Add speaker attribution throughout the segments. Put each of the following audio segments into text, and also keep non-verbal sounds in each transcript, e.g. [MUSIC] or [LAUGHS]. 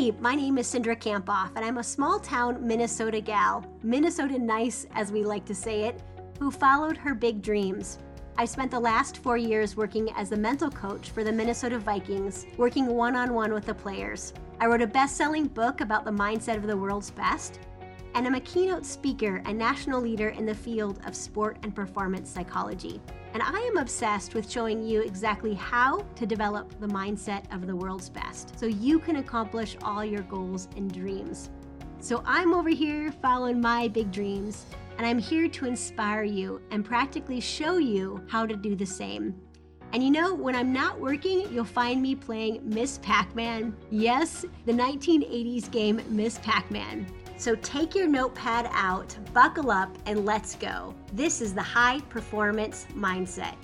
Speaker 1: Hey, my name is Cindra Kamphoff, and I'm a small town Minnesota gal, Minnesota nice as we like to say it, who followed her big dreams. I spent the last four years working as a mental coach for the Minnesota Vikings, working one on one with the players. I wrote a best selling book about the mindset of the world's best, and I'm a keynote speaker and national leader in the field of sport and performance psychology. And I am obsessed with showing you exactly how to develop the mindset of the world's best so you can accomplish all your goals and dreams. So I'm over here following my big dreams, and I'm here to inspire you and practically show you how to do the same. And you know, when I'm not working, you'll find me playing Miss Pac Man. Yes, the 1980s game Miss Pac Man. So take your notepad out, buckle up, and let's go. This is the high performance mindset.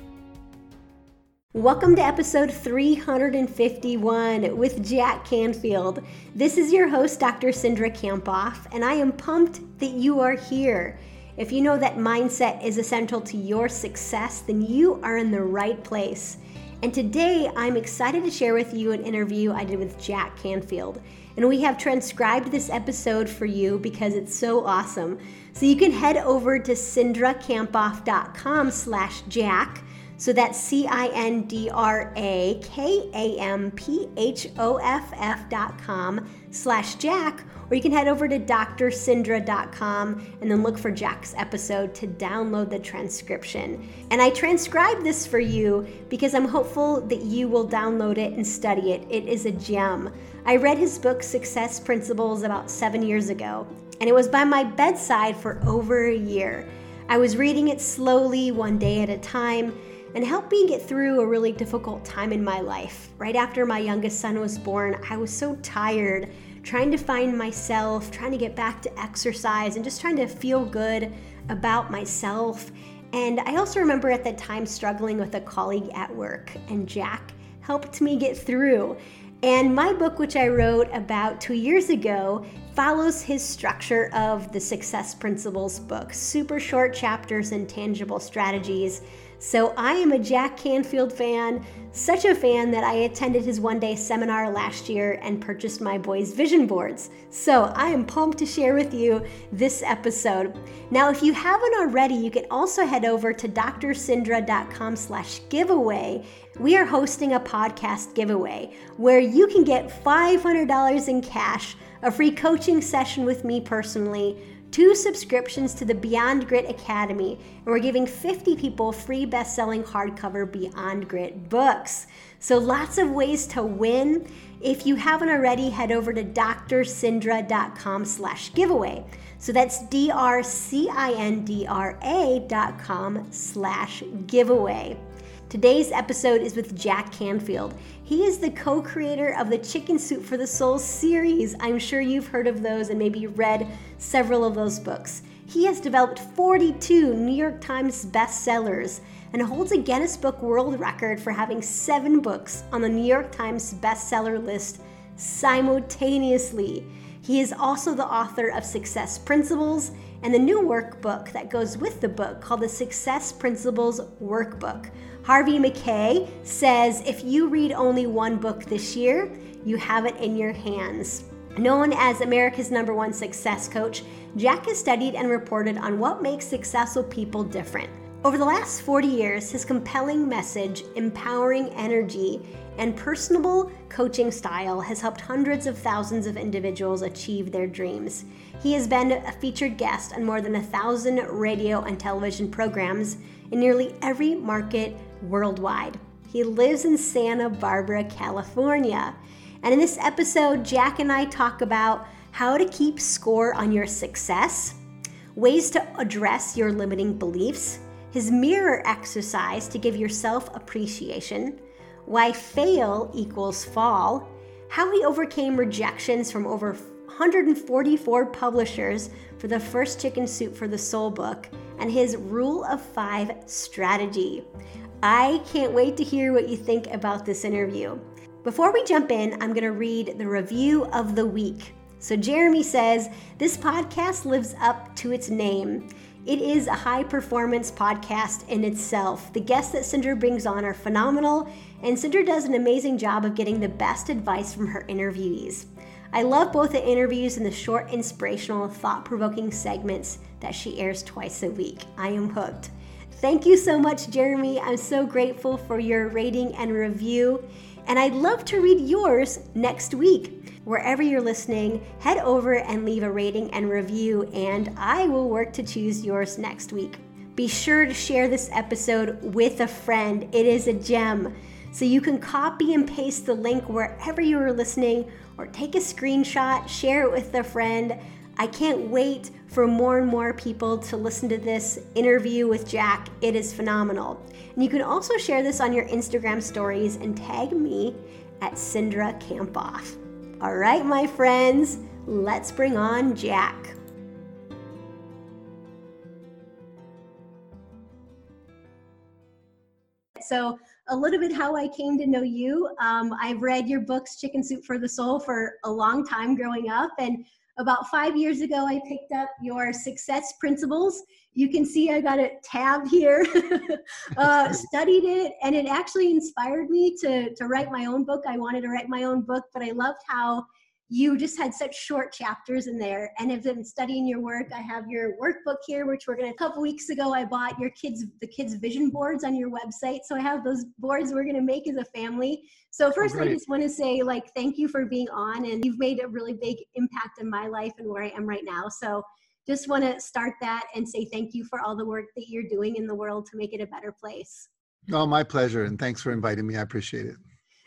Speaker 1: Welcome to episode 351 with Jack Canfield. This is your host, Dr. Cindra Kamphoff, and I am pumped that you are here. If you know that mindset is essential to your success, then you are in the right place. And today I'm excited to share with you an interview I did with Jack Canfield. And we have transcribed this episode for you because it's so awesome. So you can head over to cindrakamphoff.com slash jack. So that's C-I-N-D-R-A-K-A-M-P-H-O-F-F dot com slash jack or you can head over to drcindra.com and then look for Jack's episode to download the transcription. And I transcribed this for you because I'm hopeful that you will download it and study it. It is a gem. I read his book, Success Principles, about seven years ago, and it was by my bedside for over a year. I was reading it slowly, one day at a time and helped me get through a really difficult time in my life. Right after my youngest son was born, I was so tired trying to find myself, trying to get back to exercise, and just trying to feel good about myself. And I also remember at that time struggling with a colleague at work, and Jack helped me get through. And my book, which I wrote about two years ago, follows his structure of the Success Principles book. Super short chapters and tangible strategies so I am a Jack Canfield fan, such a fan that I attended his one day seminar last year and purchased my boys' vision boards. So I am pumped to share with you this episode. Now, if you haven't already, you can also head over to drcindra.com slash giveaway. We are hosting a podcast giveaway where you can get $500 in cash, a free coaching session with me personally, two subscriptions to the Beyond Grit Academy, and we're giving 50 people free best-selling hardcover Beyond Grit books. So lots of ways to win. If you haven't already, head over to drcindra.com slash giveaway. So that's D-R-C-I-N-D-R-A dot com slash giveaway. Today's episode is with Jack Canfield. He is the co creator of the Chicken Soup for the Soul series. I'm sure you've heard of those and maybe read several of those books. He has developed 42 New York Times bestsellers and holds a Guinness Book World Record for having seven books on the New York Times bestseller list simultaneously. He is also the author of Success Principles and the new workbook that goes with the book called the Success Principles Workbook. Harvey Mackay says if you read only one book this year, you have it in your hands. Known as America's number one success coach, Jack has studied and reported on what makes successful people different. Over the last 40 years, his compelling message, empowering energy, and personable coaching style has helped hundreds of thousands of individuals achieve their dreams. He has been a featured guest on more than a thousand radio and television programs in nearly every market worldwide. He lives in Santa Barbara, California. And in this episode, Jack and I talk about how to keep score on your success, ways to address your limiting beliefs his mirror exercise to give yourself appreciation, why fail equals fall, how he overcame rejections from over 144 publishers for the first Chicken Soup for the Soul book, and his Rule of Five strategy. I can't wait to hear what you think about this interview. Before we jump in, I'm going to read the review of the week. So, Jeremy says, This podcast lives up to its name. It is a high performance podcast in itself. The guests that Cindra brings on are phenomenal, and Cindra does an amazing job of getting the best advice from her interviewees. I love both the interviews and the short, inspirational, thought provoking segments that she airs twice a week. I am hooked. Thank you so much, Jeremy. I'm so grateful for your rating and review. And I'd love to read yours next week. Wherever you're listening, head over and leave a rating and review, and I will work to choose yours next week. Be sure to share this episode with a friend, it is a gem. So you can copy and paste the link wherever you are listening, or take a screenshot, share it with a friend. I can't wait for more and more people to listen to this interview with Jack. It is phenomenal. And you can also share this on your Instagram stories and tag me at Cindra Kamphoff. All right, my friends, let's bring on Jack. So, a little bit how I came to know you. Um, I've read your books, Chicken Soup for the Soul, for a long time growing up. And about five years ago, I picked up your success principles. You can see I got it tabbed here, [LAUGHS] uh, studied it, and it actually inspired me to, to write my own book. I wanted to write my own book, but I loved how you just had such short chapters in there. And have been studying your work. I have your workbook here which we're going to a couple weeks ago i bought your kids the kids vision boards on your website. So i have those boards we're going to make as a family. So oh, first oh, i just want to say like thank you for being on and you've made a really big impact in my life and where i am right now. So just want to start that and say thank you for all the work that you're doing in the world to make it a better place.
Speaker 2: Oh my pleasure and thanks for inviting me. I appreciate it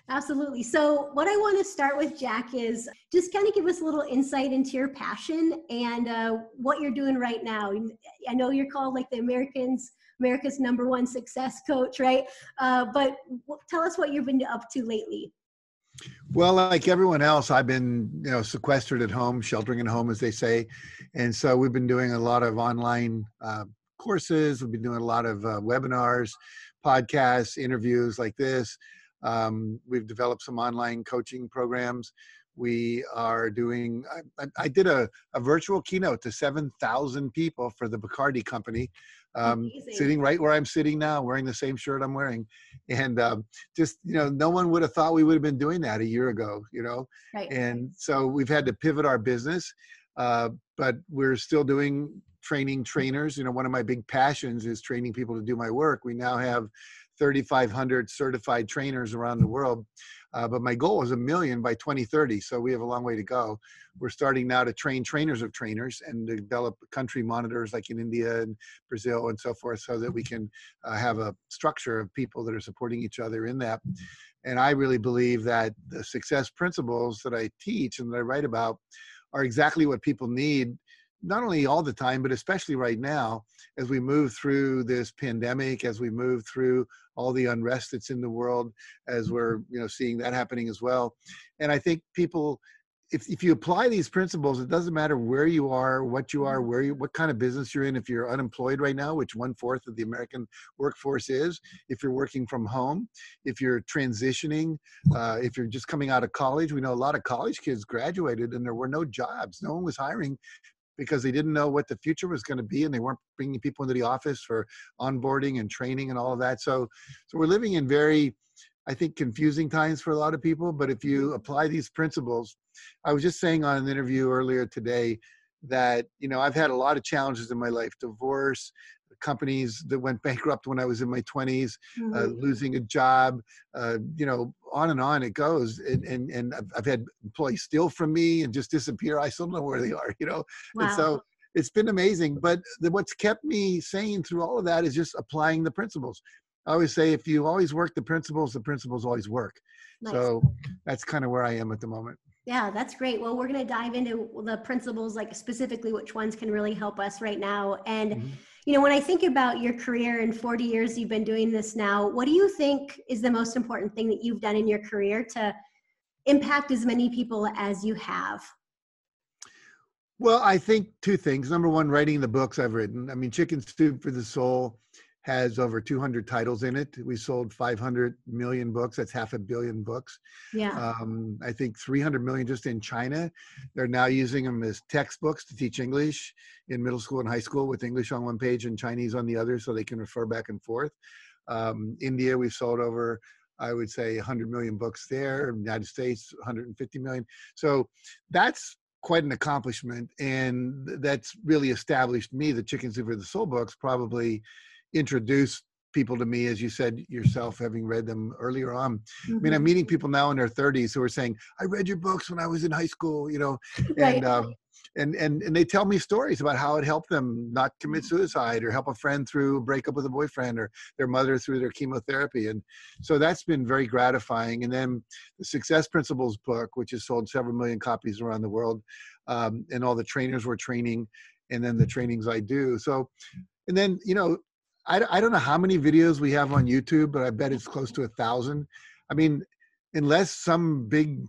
Speaker 1: Absolutely. So, what I want to start with, Jack, is just kind of give us a little insight into your passion and uh, what you're doing right now. I know you're called like the Americans, America's number one success coach, right? Uh, but tell us what you've been up to lately.
Speaker 2: Well, like everyone else, I've been, you know, sequestered at home, sheltering at home, as they say, and so we've been doing a lot of online uh, courses. We've been doing a lot of uh, webinars, podcasts, interviews like this. Um, we've developed some online coaching programs. We are doing, I, I did a, a, virtual keynote to 7,000 people for the Bacardi company, um, sitting right where I'm sitting now, wearing the same shirt I'm wearing. And um, just, you know, no one would have thought we would have been doing that a year ago, you know? Right. And so we've had to pivot our business, uh, but we're still doing training trainers. You know, one of my big passions is training people to do my work. We now have 3,500 certified trainers around the world. Uh, but my goal is a million by 2030. So we have a long way to go. We're starting now to train trainers of trainers and develop country monitors like in India and Brazil and so forth so that we can uh, have a structure of people that are supporting each other in that. And I really believe that the success principles that I teach and that I write about are exactly what people need not only all the time, but especially right now, as we move through this pandemic, as we move through all the unrest that's in the world, as mm-hmm. we're you know seeing that happening as well. And I think people, if if you apply these principles, it doesn't matter where you are, what you are, mm-hmm. where you, what kind of business you're in. If you're unemployed right now, which one fourth of the American workforce is, if you're working from home, if you're transitioning, uh, if you're just coming out of college, we know a lot of college kids graduated and there were no jobs. No one was hiring because they didn't know what the future was going to be and they weren't bringing people into the office for onboarding and training and all of that. So so we're living in very i think confusing times for a lot of people but if you mm-hmm. apply these principles i was just saying on an interview earlier today that you know i've had a lot of challenges in my life divorce companies that went [LAUGHS] bankrupt when I was in my 20s, uh, mm-hmm. uh, losing a job, uh, you know, on and on it goes. And, and, and I've had employees steal from me and just disappear. I still don't know where they are, you know? Wow. And so it's been amazing. But the, what's kept me sane through all of that is just applying the principles. I always say if you always work the principles, the principles always work. Nice. So that's kind of where I am at the moment.
Speaker 1: Yeah, that's great. Well, we're going to dive into the principles, like specifically which ones can really help us right now. And mm-hmm you know when i think about your career and 40 years you've been doing this now what do you think is the most important thing that you've done in your career to impact as many people as you have?
Speaker 2: Well i think two things. Number one writing the books i've written. I mean chicken soup for the soul has over 200 titles in it. We sold 500 million books. That's half a billion books.
Speaker 1: Yeah.
Speaker 2: Um, I think 300 million just in China. They're now using them as textbooks to teach English in middle school and high school with English on one page and Chinese on the other so they can refer back and forth. Um, India, we've sold over I would say 100 million books there. United States, 150 million. So that's quite an accomplishment, and that's really established me. The Chicken Soup for the Soul books probably introduced people to me, as you said yourself, having read them earlier on. Mm-hmm. I mean, I'm mm-hmm. meeting people now in their 30s who are saying, "I read your books when I was in high school," you know, right. and um, and and and they tell me stories about how it helped them not commit mm-hmm. suicide or help a friend through a breakup with a boyfriend or their mother through their chemotherapy, and so that's been very gratifying. And then the Success Principles book, which has sold several million copies around the world, um, and all the trainers we're training, and then the trainings I do. So, and then you know I, I don't know how many videos we have on YouTube, but I bet it's close to a thousand. I mean, unless some big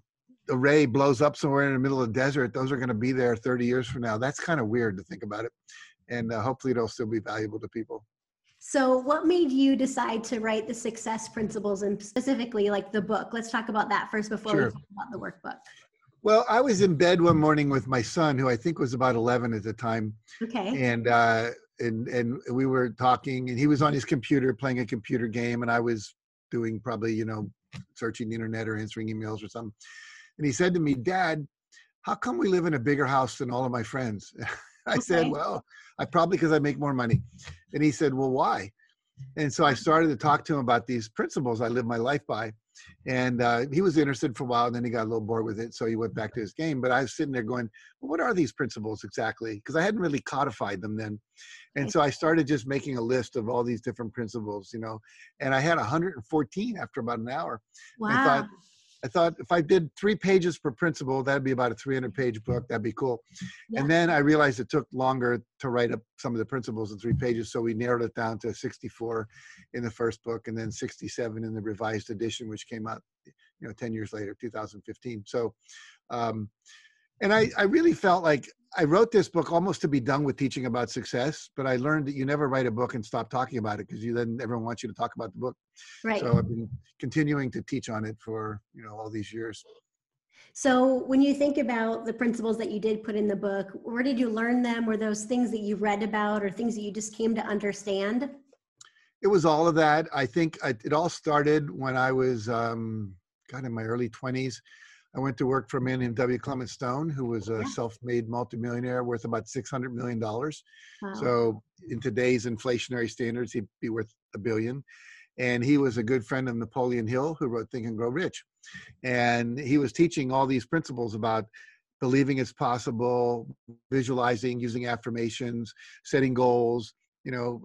Speaker 2: array blows up somewhere in the middle of the desert, those are going to be there 30 years from now. That's kind of weird to think about it. And uh, hopefully it'll still be valuable to people.
Speaker 1: So, what made you decide to write the success principles and specifically like the book? Let's talk about that first before sure. we talk about the workbook.
Speaker 2: Well, I was in bed one morning with my son, who I think was about 11 at the time.
Speaker 1: Okay.
Speaker 2: And uh, and and we were talking and he was on his computer playing a computer game and i was doing probably you know searching the internet or answering emails or something. And he said to me dad how come we live in a bigger house than all of my friends? [LAUGHS] I okay. said well i probably because i make more money. And he said well why? And so i started to talk to him about these principles i live my life by and uh, he was interested for a while and then he got a little bored with it so he went back to his game but i was sitting there going well, what are these principles exactly because i hadn't really codified them then and so i started just making a list of all these different principles you know and i had 114 after about an hour
Speaker 1: wow. I thought,
Speaker 2: I thought if I did three pages per principle, that'd be about a 300 page book. That'd be cool. Yeah. And then I realized it took longer to write up some of the principles in three pages. So we narrowed it down to 64 in the first book and then 67 in the revised edition, which came out, you know, 10 years later, 2015. So, um, and I, I really felt like I wrote this book almost to be done with teaching about success, but I learned that you never write a book and stop talking about it because you then everyone wants you to talk about the book.
Speaker 1: Right.
Speaker 2: So I've been continuing to teach on it for you know all these years.
Speaker 1: So when you think about the principles that you did put in the book, where did you learn them? Were those things that you read about or things that you just came to understand?
Speaker 2: It was all of that. I think I, it all started when I was um, God in my early twenties. I went to work for a man named W. Clement Stone, who was a yeah. self-made multimillionaire worth about $600 million. Wow. So in today's inflationary standards, he'd be worth a billion. And he was a good friend of Napoleon Hill, who wrote Think and Grow Rich. And he was teaching all these principles about believing it's possible, visualizing, using affirmations, setting goals, you know,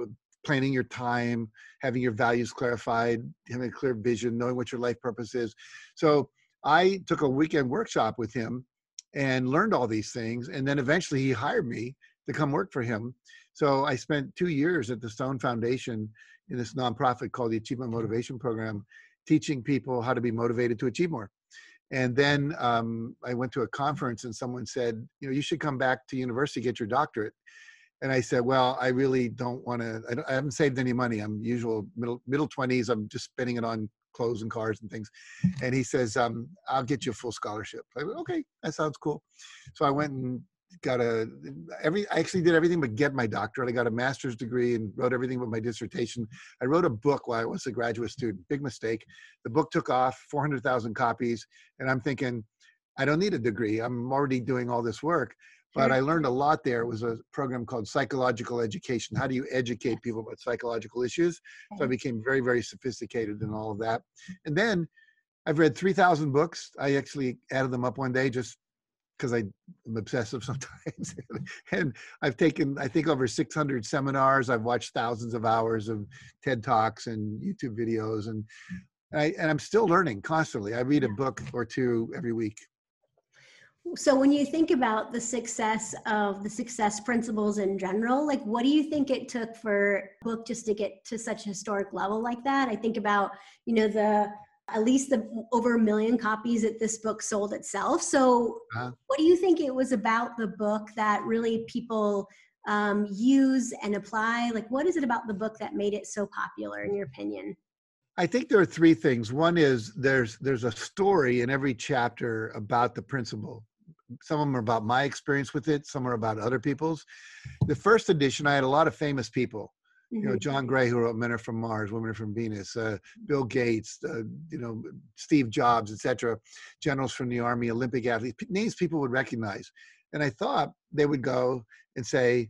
Speaker 2: planning your time, having your values clarified, having a clear vision, knowing what your life purpose is. So I took a weekend workshop with him and learned all these things. And then eventually he hired me to come work for him. So I spent two years at the Stone Foundation in this nonprofit called the Achievement Motivation Program, teaching people how to be motivated to achieve more. And then um, I went to a conference and someone said, you know, you should come back to university, get your doctorate. And I said, well, I really don't want to, I, I, haven't saved any money. I'm usual middle, middle 20s. I'm just spending it on clothes and cars and things. And he says, um, I'll get you a full scholarship. I went, okay, that sounds cool. So I went and got a every I actually did everything but get my doctorate. I got a master's degree and wrote everything but my dissertation. I wrote a book while I was a graduate student. Big mistake. The book took off, 400,000 copies, and I'm thinking I don't need a degree. I'm already doing all this work. But I learned a lot there. It was a program called Psychological Education. How do you educate people about psychological issues? So I became very, very sophisticated in all of that. And then I've read 3,000 books. I actually added them up one day just because I'm obsessive [LAUGHS] sometimes. and I've taken, I think, over 600 seminars. I've watched thousands of hours of TED Talks and YouTube videos. And, I, and I'm still learning constantly. I read a book or two every week
Speaker 1: so when you think about the success of the success principles in general like what do you think it took for book just to get to such a historic level like that? I think about you know the at least the over a million copies that this book sold itself. So uh-huh. what do you think it was about the book that really people um, use and apply? Like what is it about the book that made it so popular in your opinion?
Speaker 2: I think there are three things. One is there's there's a story in every chapter about the principle some of them are about my experience with it some are about other people's. The first edition i had a lot of famous people you know john gray who wrote men are from mars women are from venus uh, bill gates uh, you know steve jobs etc generals from the army olympic athletes names people would recognize. And i thought they would go and say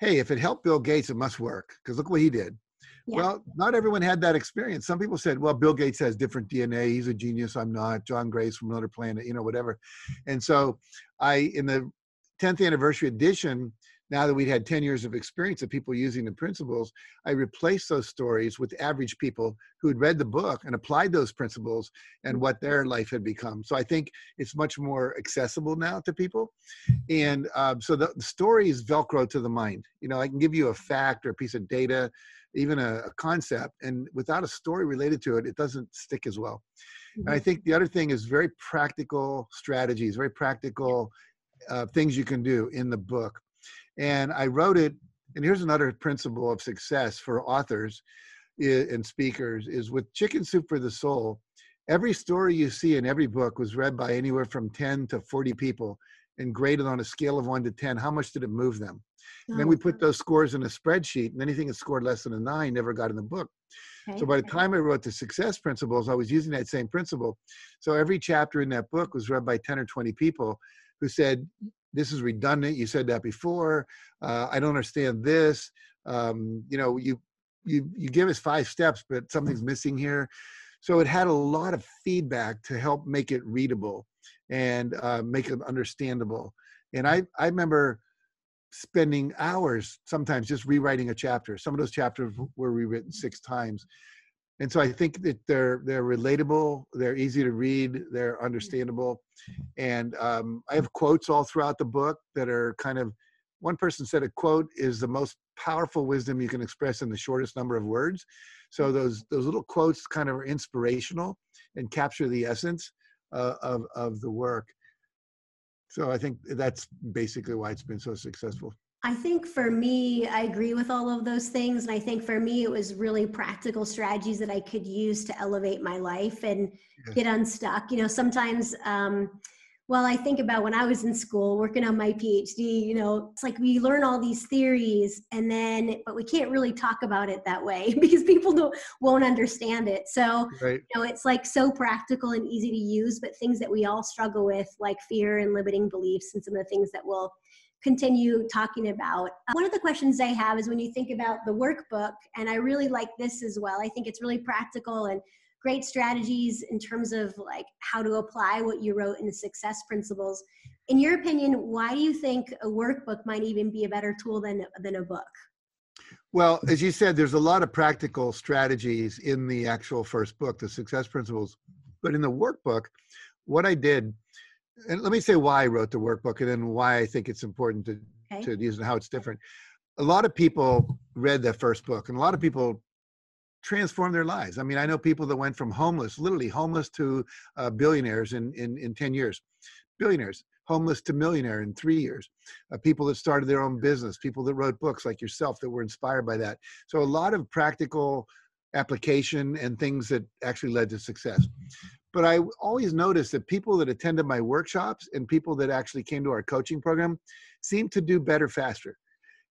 Speaker 2: hey if it helped bill gates it must work because look what he did yeah. well not everyone had that experience. Some people said well bill gates has different dna he's a genius. I'm not. John gray's from another planet you know whatever. And so i in the 10th anniversary edition now that we'd had 10 years of experience of people using the principles, I replaced those stories with average people who had read the book and applied those principles and what their life had become. So I think it's much more accessible now to people. And um, so the, the story is Velcro to the mind. You know, I can give you a fact or a piece of data, even a, a concept, and without a story related to it, it doesn't stick as well. Mm-hmm. And I think the other thing is very practical strategies, very practical uh, things you can do in the book. And I wrote it, and here's another principle of success for authors eh, and speakers is with Chicken Soup for the Soul, every story you see in every book was read by anywhere from 10 to 40 people and graded on a scale of 1 to 10 how much did it move them? Oh, then we put those scores in a spreadsheet and anything that scored less than a 9 never got in the book. Okay. so by the time i wrote the success principles i was using that same principle. So every chapter in that book was read by 10 or 20 people who said this is redundant. You said that before. Uh, I don't understand this. Um, you know, you you you give us five steps, but something's missing here. So it had a lot of feedback to help make it readable and uh, make it understandable. And I I remember spending hours sometimes just rewriting a chapter. Some of those chapters were rewritten six times. And so I think that they're they're relatable, they're easy to read, they're understandable, and um, I have quotes all throughout the book that are kind of. One person said a quote is the most powerful wisdom you can express in the shortest number of words. So those those little quotes kind of are inspirational and capture the essence uh, of of the work. So I think that's basically why it's been so successful.
Speaker 1: I think for me, I agree with all of those things. And I think for me, it was really practical strategies that I could use to elevate my life and yes. get unstuck. You know, sometimes, um, well, I think about when I was in school working on my PhD, you know, it's like we learn all these theories and then, but we can't really talk about it that way [LAUGHS] because people don't, won't understand it. So, right. you know, it's like so practical and easy to use, but things that we all struggle with, like fear and limiting beliefs and some of the things that will continue talking about. Uh, one of the questions I have is when you think about the workbook, and I really like this as well. I think it's really practical and great strategies in terms of like how to apply what you wrote in the success principles. In your opinion, why do you think a workbook might even be a better tool than than a book?
Speaker 2: Well, as you said, there's a lot of practical strategies in the actual first book, the success principles. But in the workbook, what I did and let me say why I wrote the workbook and then why I think it's important to, okay. to use and how it's different. A lot of people read the first book and a lot of people transformed their lives. I mean, I know people that went from homeless, literally homeless to uh, billionaires in, in, in 10 years, billionaires, homeless to millionaire in three years, uh, people that started their own business, people that wrote books like yourself that were inspired by that. So a lot of practical application and things that actually led to success but I always noticed that people that attended my workshops and people that actually came to our coaching program seemed to do better faster.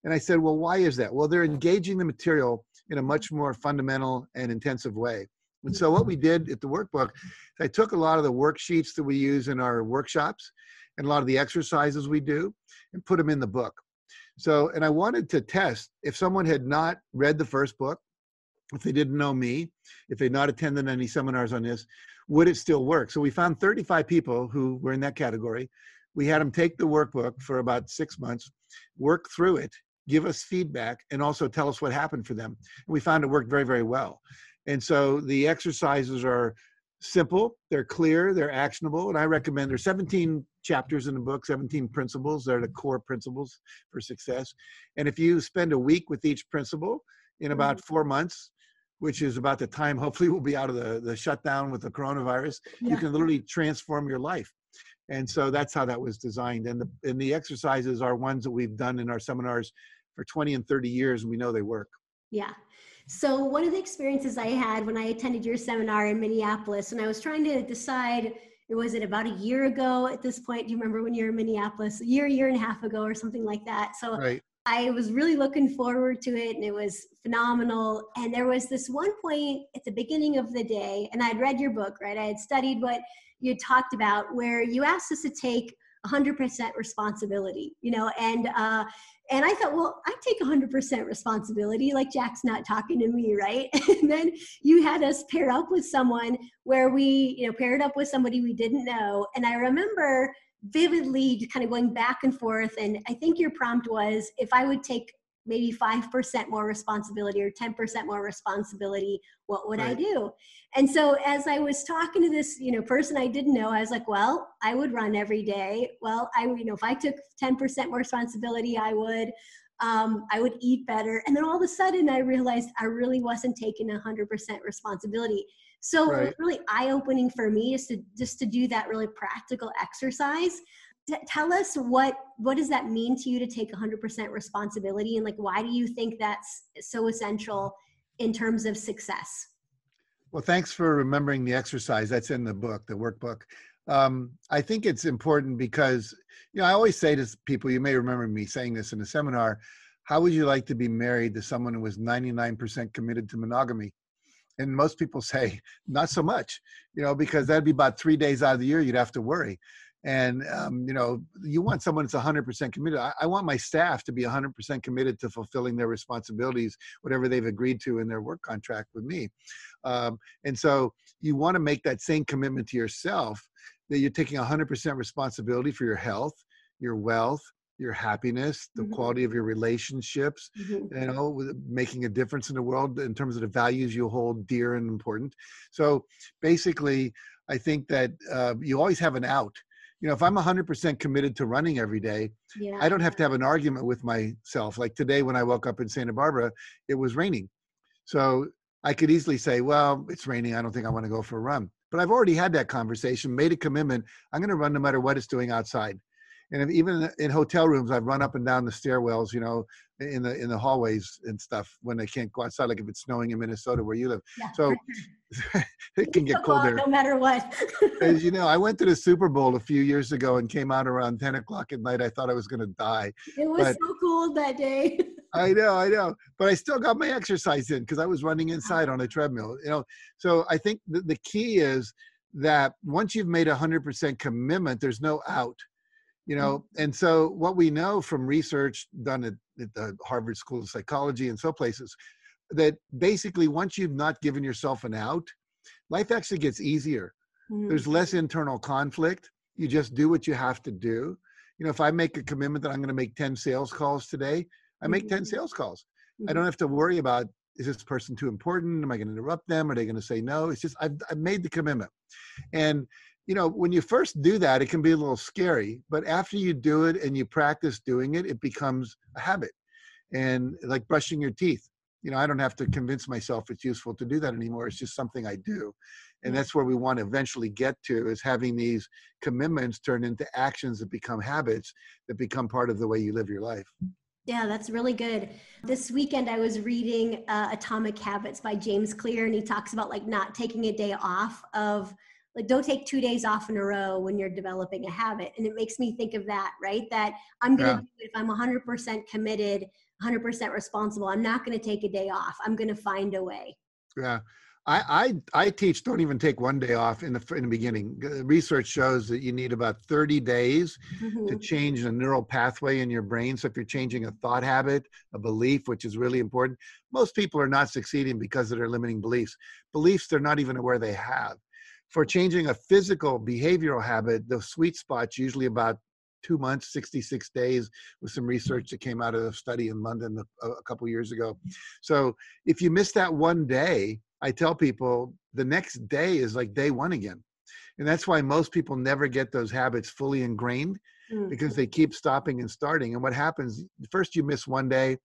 Speaker 2: And I said, well, why is that? Well, they're engaging the material in a much more fundamental and intensive way. And so what we did at the workbook, I took a lot of the worksheets that we use in our workshops and a lot of the exercises we do and put them in the book. So, and I wanted to test if someone had not read the first book, if they didn't know me, if they'd not attended any seminars on this, would it still work? So we found 35 people who were in that category. We had them take the workbook for about six months, work through it, give us feedback, and also tell us what happened for them. And we found it worked very, very well. And so the exercises are simple, they're clear, they're actionable, and I recommend there's 17 chapters in the book, 17 principles. They're the core principles for success. And if you spend a week with each principle in about mm-hmm. four months, which is about the time hopefully we'll be out of the, the shutdown with the coronavirus, yeah. you can literally transform your life. And so that's how that was designed. And the, and the exercises are ones that we've done in our seminars for 20 and 30 years, and we know they work.
Speaker 1: Yeah. So one of the experiences I had when I attended your seminar in Minneapolis, and I was trying to decide, it was it about a year ago at this point? Do you remember when you were in Minneapolis? A year, year and a half ago, or something like that. So right. I was really looking forward to it and it was phenomenal. And there was this one point at the beginning of the day, and I'd read your book, right? I had studied what you talked about, where you asked us to take 100% responsibility, you know, and uh, and I thought, well, I take 100% responsibility. Like Jack's not talking to me, right? [LAUGHS] and then you had us pair up with someone where we, you know, paired up with somebody we didn't know. And I remember vividly kind of going back and forth. And I think your prompt was if I would take maybe 5% more responsibility or 10% more responsibility what would right. i do and so as i was talking to this you know person i didn't know i was like well i would run every day well i you know if i took 10% more responsibility i would um, i would eat better and then all of a sudden i realized i really wasn't taking 100% responsibility so right. really eye-opening for me is to just to do that really practical exercise. T- tell us what what does that mean to you to take 100% responsibility and like why do you think that's so essential in terms of success?
Speaker 2: Well, thanks for remembering the exercise. That's in the book, the workbook. Um, I think it's important because, you know, I always say to people, you may remember me saying this in a seminar, how would you like to be married to someone who was 99% committed to monogamy? And most people [LAUGHS] say not so much you know because that'd be about three days out of the year you'd have to worry. And um, you know you want someone that's 100% committed. I, I, want my staff to be 100% committed to fulfilling their responsibilities whatever they've agreed to in their work contract with me. Um, and so you want to make that same commitment to yourself that you're taking 100% responsibility for your health your wealth your happiness, the mm-hmm. quality of your relationships, mm-hmm. you know, making a difference in the world in terms of the values you hold dear and important. So basically, I think that uh, you always have an out. You know, if I'm 100% committed to running every day, yeah. I don't have to have an argument with myself. Like today, when I woke up in Santa Barbara, it was raining. So I could easily say, well, it's raining. I don't think I want to go for a run. But I've already had that conversation, made a commitment. I'm going to run no matter what it's doing outside and even in hotel rooms i've run up and down the stairwells you know in the in the hallways and stuff when they can't go outside like if it's snowing in minnesota where you live. Yeah. so [LAUGHS] it can get cold there
Speaker 1: no matter what.
Speaker 2: As [LAUGHS] you know i went to the super bowl a few years ago and came out around 10 o'clock at night. I thought i was going to die
Speaker 1: it was but, so cold that day. [LAUGHS]
Speaker 2: I know i know but i still got my exercise in because i was running inside on a treadmill you know? So i think the, the key is that once you've made a 100% commitment there's no out you mm. know and so what we know from research done at, at, the harvard school of psychology and so places that basically once you've not given yourself an out life actually gets easier mm-hmm. there's less internal conflict you just do what you have to do you know if i make a commitment that i'm going to make 10 sales calls today i make mm-hmm. 10 sales calls mm-hmm. i don't have to worry about is this person too important am i going to interrupt them are they going to say no it's just I've, I've made the commitment and you know, when you first do that, it can be a little scary, but after you do it and you practice doing it, it becomes a habit. And like brushing your teeth, you know, I don't have to convince myself it's useful to do that anymore. It's just something I do. And that's where we want to eventually get to is having these commitments turn into actions that become habits that become part of the way you live your life.
Speaker 1: Yeah, that's really good. This weekend I was reading uh, Atomic Habits by James Clear, and he talks about like not taking a day off of like don't take two days off in a row when you're developing a habit and it makes me think of that right that i'm gonna yeah. do it if i'm 100% committed 100% responsible i'm not gonna take a day off i'm gonna find a way
Speaker 2: yeah I, I I teach don't even take one day off in the in the beginning. Research shows that you need about 30 days mm-hmm. to change a neural pathway in your brain. So if you're changing a thought habit, a belief, which is really important, most people are not succeeding because of their limiting beliefs. Beliefs they're not even aware they have for changing a physical behavioral habit, the sweet spot's usually about two months, 66 days, with some research that came out of a study in London a, a couple years ago. So if you miss that one day, I tell people the next day is like day one again. And that's why most people never get those habits fully ingrained mm-hmm. because they keep stopping and starting. And what happens, first you miss one day,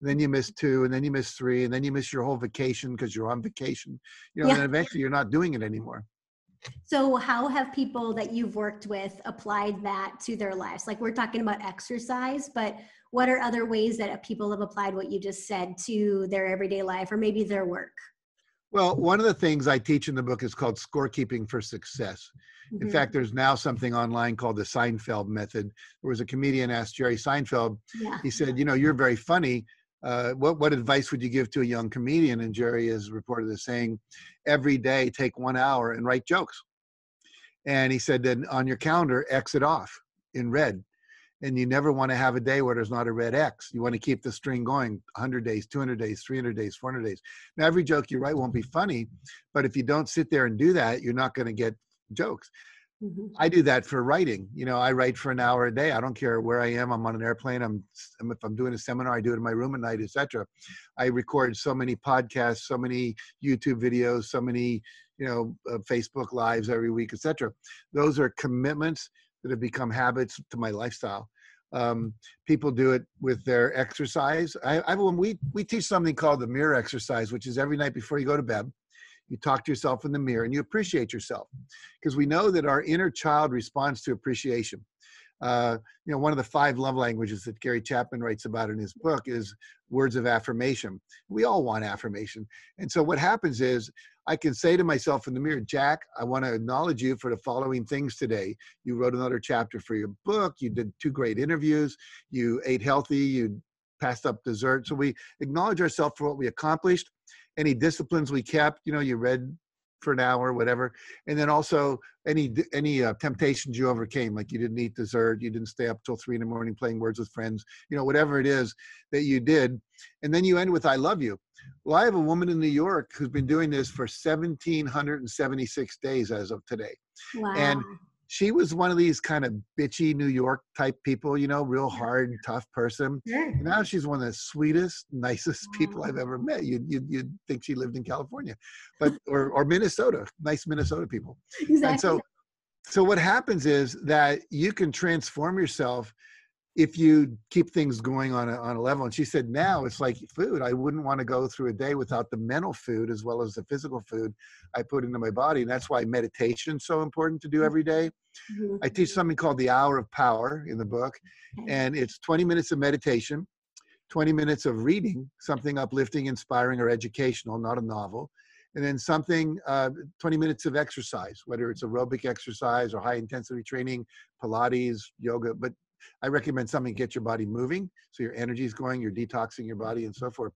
Speaker 2: then you miss two, and then you miss three, and then you miss your whole vacation because you're on vacation. You know, yeah. and eventually you're not doing it anymore.
Speaker 1: So, how have people that you've worked with applied that to their lives? Like, we're talking about exercise, but what are other ways that people have applied what you just said to their everyday life or maybe their work?
Speaker 2: Well, one of the things I teach in the book is called scorekeeping for success. In
Speaker 1: Mhm.
Speaker 2: fact, there's now something online called the Seinfeld method. There was a comedian asked Jerry Seinfeld,
Speaker 1: yeah.
Speaker 2: he said, You know, you're very funny. Uh, what, what advice would you give to a young comedian? And Jerry is reported as saying, Every day, take one hour and write jokes. And he said, Then on your calendar, X it off in red. And you never want to have a day where there's not a red X. You want to keep the string going 100 days, 200 days, 300 days, 400 days. Now, every joke you write won't be funny, but if you don't sit there and do that, you're not going to get jokes.
Speaker 1: Mhm.
Speaker 2: I do that for writing. You know, I write for an hour a day. I don't care where I am. I'm on an airplane. I'm if I'm doing a seminar, I do it in my room at night, etc. I record so many podcasts, so many YouTube videos, so many you know uh, Facebook lives every week, etc. Those are commitments that have become habits to my lifestyle. Um, people do it with their exercise. I, I we we teach something called the mirror exercise, which is every night before you go to bed, you talk to yourself in the mirror and you appreciate yourself because we know that our inner child responds to appreciation. Uh, you know, one of the five love languages that Gary Chapman writes about in his book is words of affirmation. We all want affirmation. And so what happens is I can say to myself in the mirror, Jack, I want to acknowledge you for the following things today. You wrote another chapter for your book. You did two great interviews. You ate healthy. You passed up dessert. So we acknowledge ourselves for what we accomplished, any disciplines we kept. You know, you read for an hour, whatever, and then also any any uh, temptations you overcame, like you didn't eat dessert, you didn't stay up till three in the morning playing words with friends, you know, whatever it is that you did, and then you end with "I love you." Well, I have a woman in New York who's been doing this for 1,776 days as of today.
Speaker 1: Wow.
Speaker 2: And she was one of these kind of bitchy New York type people, you know, real hard, and tough person. And now she's one of the sweetest, nicest people I've ever met. You'd, you'd, you'd think she lived in California, but or, or Minnesota, nice Minnesota people.
Speaker 1: Exactly.
Speaker 2: And so, so what happens is that you can transform yourself if you keep things going on a, on a level. And she said, now it's like food. I wouldn't want to go through a day without the mental food as well as the physical food I put into my body. And that's why meditation is so important to do every day.
Speaker 1: Mhm.
Speaker 2: I teach something called the hour of power in the book, and it's 20 minutes of meditation, 20 minutes of reading, something uplifting, inspiring, or educational, not a novel, and then something, uh, 20 minutes of exercise, whether it's aerobic exercise or high intensity training, Pilates, yoga. But I recommend something get your body moving so your energy is going, you're detoxing your body, and so forth.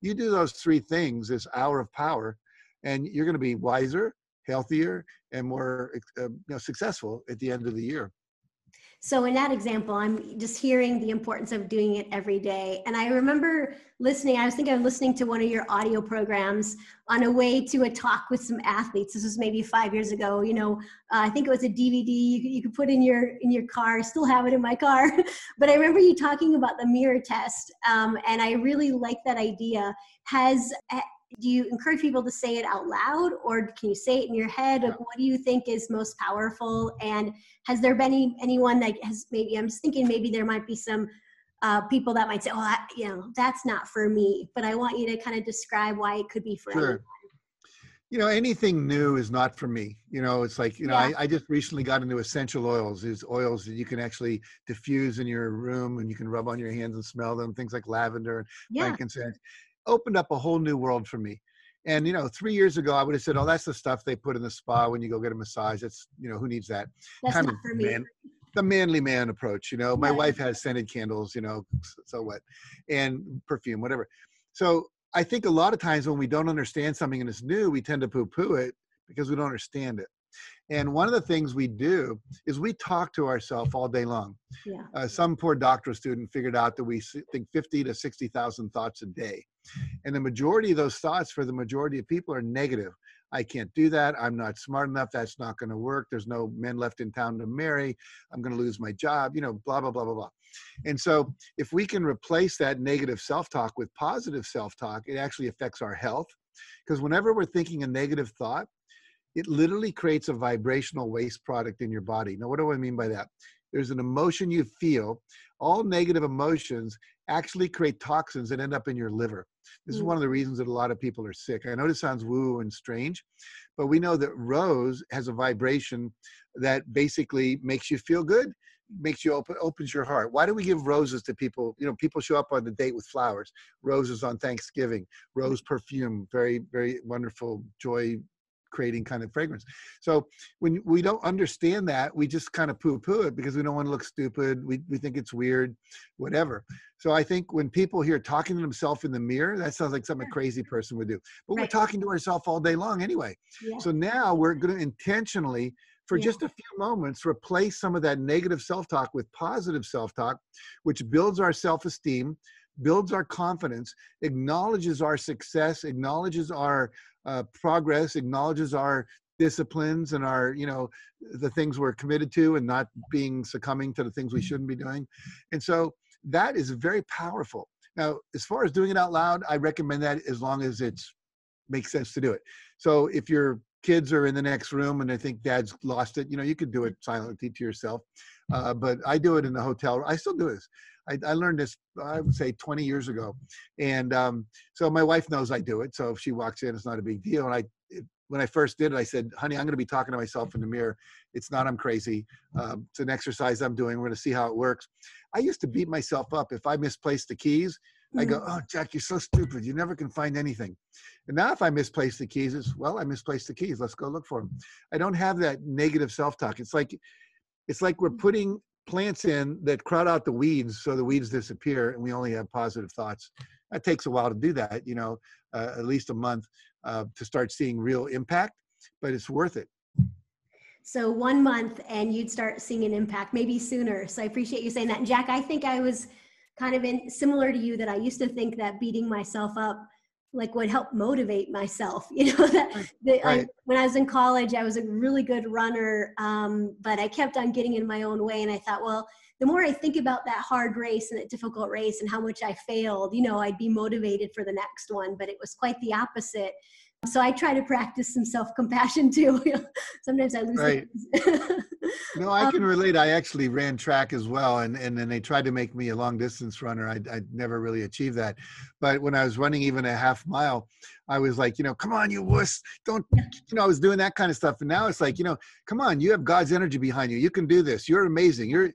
Speaker 2: You do those three things, this hour of power, and you're going to be wiser, healthier, and more uh, you know, successful at the end of the year.
Speaker 1: So in that example, I'm just hearing the importance of doing it every day. And I remember listening, I was thinking of listening to one of your audio programs on a way to a talk with some athletes. This was maybe five years ago. You know, uh, I think it was a DVD you could, you could put in your in your car. I still have it in my car. [LAUGHS] but I remember you talking about the mirror test, um, and I really like that idea. Has do you encourage people to say it out loud or can you say it in your head like, what do you think is most powerful and has there been any, anyone that has maybe i'm just thinking maybe there might be some uh, people that might say oh I, you know that's not for me but i want you to kind of describe why it could be for
Speaker 2: Sure.
Speaker 1: anyone.
Speaker 2: you know anything new is not for me you know it's like you know
Speaker 1: Yeah.
Speaker 2: I, I just recently got into essential oils these oils that you can actually diffuse in your room and you can rub on your hands and smell them things like lavender and
Speaker 1: yeah
Speaker 2: frankincense opened up a whole new world for me. And you know three years ago i would have said oh that's the stuff they put in the spa when you go get a massage that's you know who needs that?
Speaker 1: That's
Speaker 2: kind
Speaker 1: not
Speaker 2: of
Speaker 1: for me.
Speaker 2: man, the manly man approach you know? My
Speaker 1: Right.
Speaker 2: wife has scented candles you know so what and perfume whatever. So i think a lot of times when we don't understand something and it's new we tend to poo poo it because we don't understand it and one of the things we do is we talk to ourselves all day long
Speaker 1: yeah
Speaker 2: uh, some poor doctoral student figured out that we think 50 to 60,000 thoughts a day. And the majority of those thoughts for the majority of people are negative. I can't do that. I'm not smart enough. That's not going to work. There's no men left in town to marry. I'm going to lose my job, you know, blah, blah, blah, blah, blah. And so if we can replace that negative self talk with positive self talk, it actually affects our health. Because whenever we're thinking a negative thought, it literally creates a vibrational waste product in your body. Now, what do I mean by that? There's an emotion you feel. All negative emotions actually create toxins that end up in your liver. This is
Speaker 1: Mm.
Speaker 2: one of the reasons that a lot of people are sick. I know this sounds woo and strange, but we know that rose has a vibration that basically makes you feel good, makes you open opens your heart. Why do we give roses to people? You know, people show up on the date with flowers, roses on Thanksgiving, rose perfume, very, very wonderful joy creating kind of fragrance. So when we don't understand that, we just kind of poo-poo it because we don't want to look stupid. We we think it's weird, whatever. So I think when people hear talking to themselves in the mirror, that sounds like something a crazy person would do. But we're talking to ourselves all day long anyway.
Speaker 1: Yeah.
Speaker 2: So now we're going to intentionally, for
Speaker 1: Yeah.
Speaker 2: just a few moments, replace some of that negative self talk with positive self talk, which builds our self esteem, builds our confidence, acknowledges our success, acknowledges our uh, progress, acknowledges our disciplines and our, you know, the things we're committed to and not being succumbing to the things we shouldn't be doing. And so that is very powerful. Now, as far as doing it out loud, I recommend that as long as it's makes sense to do it. So if your kids are in the next room and they think dad's lost it, you know, you could do it silently to yourself. Uh, but I do it in the hotel. I still do this. I, I learned this, I would say 20 years ago. And um, so my wife knows I do it. So if she walks in, it's not a big deal. And I, it, when I first did it, I said, honey, I'm going to be talking to myself in the mirror. It's not, I'm crazy. Um, it's an exercise I'm doing. We're going to see how it works. I used to beat myself up if I misplaced the keys. I go,
Speaker 1: Mhm.
Speaker 2: oh, Jack, you're so stupid. You never can find anything. And now if I misplace the keys, it's, well, I misplaced the keys. Let's go look for them. I don't have that negative self-talk. It's like, it's like we're putting plants in that crowd out the weeds so the weeds disappear and we only have positive thoughts. That takes a while to do that, you know, uh, at least a month uh, to start seeing real impact, but it's worth it.
Speaker 1: So one month and you'd start seeing an impact, maybe sooner. So I appreciate you saying that. And Jack, I think I was kind of in similar to you that I used to think that beating myself up like would help motivate myself. [LAUGHS] You know that, that I, when I was in college, I was a really good runner, um, but I kept on getting in my own way. And I thought, well, the more I think about that hard race and that difficult race and how much I failed, you know, I'd be motivated for the next one. But it was quite the opposite. So I try to practice some self-compassion [LAUGHS] too. Sometimes I lose.
Speaker 2: Right. [LAUGHS] No, I
Speaker 1: Um,
Speaker 2: can relate. I actually ran track as well, and and then they tried to make me a long distance runner. I I never really achieved that, but when I was running even a half mile, I was like, you know, come on, you wuss, don't, you know, I was doing that kind of stuff, and now it's like, you know, come on, you have God's energy behind you. You can do this. You're amazing. You're,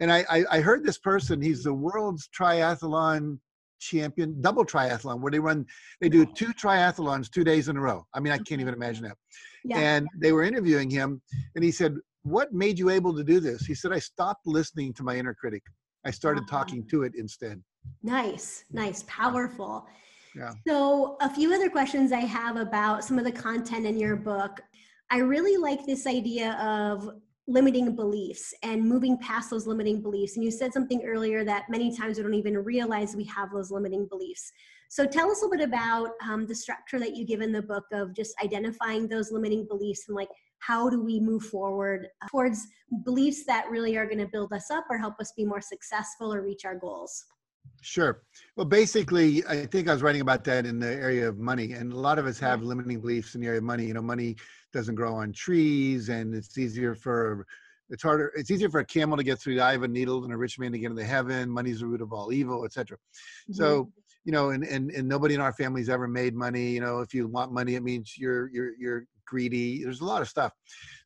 Speaker 2: and I I, I heard this person. He's the world's triathlon champion, double triathlon, where they run, they do two triathlons two days in a row. I mean, I can't even imagine that
Speaker 1: yeah.
Speaker 2: and they were interviewing him and he said what made you able to do this he said i stopped listening to my inner critic i started
Speaker 1: Ah.
Speaker 2: talking to it instead
Speaker 1: Nice, nice, powerful.
Speaker 2: Yeah.
Speaker 1: So, a few other questions I have about some of the content in your book. I really like this idea of limiting beliefs and moving past those limiting beliefs. And you said something earlier that many times we don't even realize we have those limiting beliefs. So, tell us a little bit about um, the structure that you give in the book of just identifying those limiting beliefs and like how do we move forward towards beliefs that really are going to build us up or help us be more successful or reach our goals.
Speaker 2: sure well basically i think i was writing about that in the area of money and a lot of us have limiting beliefs in the area of money you know money doesn't grow on trees and it's easier for it's harder it's easier for a camel to get through the eye of a needle than a rich man to get into heaven. Money's the root of all evil etc so mm-hmm. you know and, and and nobody in our family's ever made money you know. If you want money it means you're you're you're greedy. There's a lot of stuff.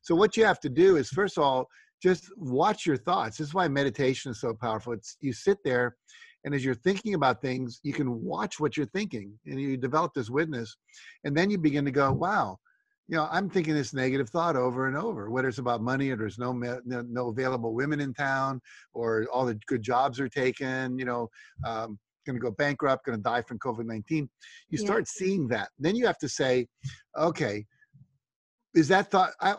Speaker 2: So what you have to do is first of all just watch your thoughts. This is why meditation is so powerful. It's you sit there and as you're thinking about things you can watch what you're thinking. And you develop this witness and then you begin to go wow you know i'm thinking this negative thought over and over whether it's about money or there's no no, no available women in town or all the good jobs are taken you know um, going to go bankrupt, going to die from COVID 19. You
Speaker 1: Yeah.
Speaker 2: start seeing that. Then you have to say, okay, is that thought? I,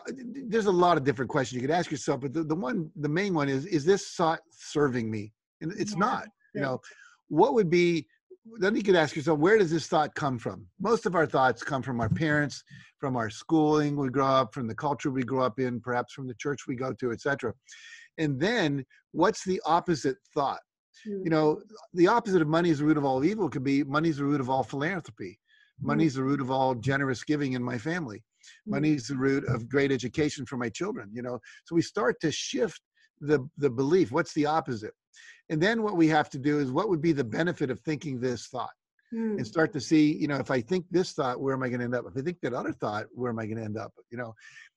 Speaker 2: there's a lot of different questions you could ask yourself, but the, the one, the main one is, is this thought serving me? And it's
Speaker 1: Yeah,
Speaker 2: not. You know, what would be, then you could ask yourself, where does this thought come from? Most of our thoughts come from our parents, from our schooling we grow up, from the culture we grow up in, perhaps from the church we go to, etc. And then what's the opposite thought?
Speaker 1: Mm.
Speaker 2: you know the opposite of money is the root of all evil could be money is the root of all philanthropy money is the root of all generous giving in my family
Speaker 1: Mm.
Speaker 2: money is the root of great education for my children you know so we start to shift the the belief what's the opposite And then what we have to do is what would be the benefit of thinking this thought?
Speaker 1: Mm.
Speaker 2: And start to see, you know, if I think this thought, where am I going to end up? If I think that other thought, where am I going to end up? You know,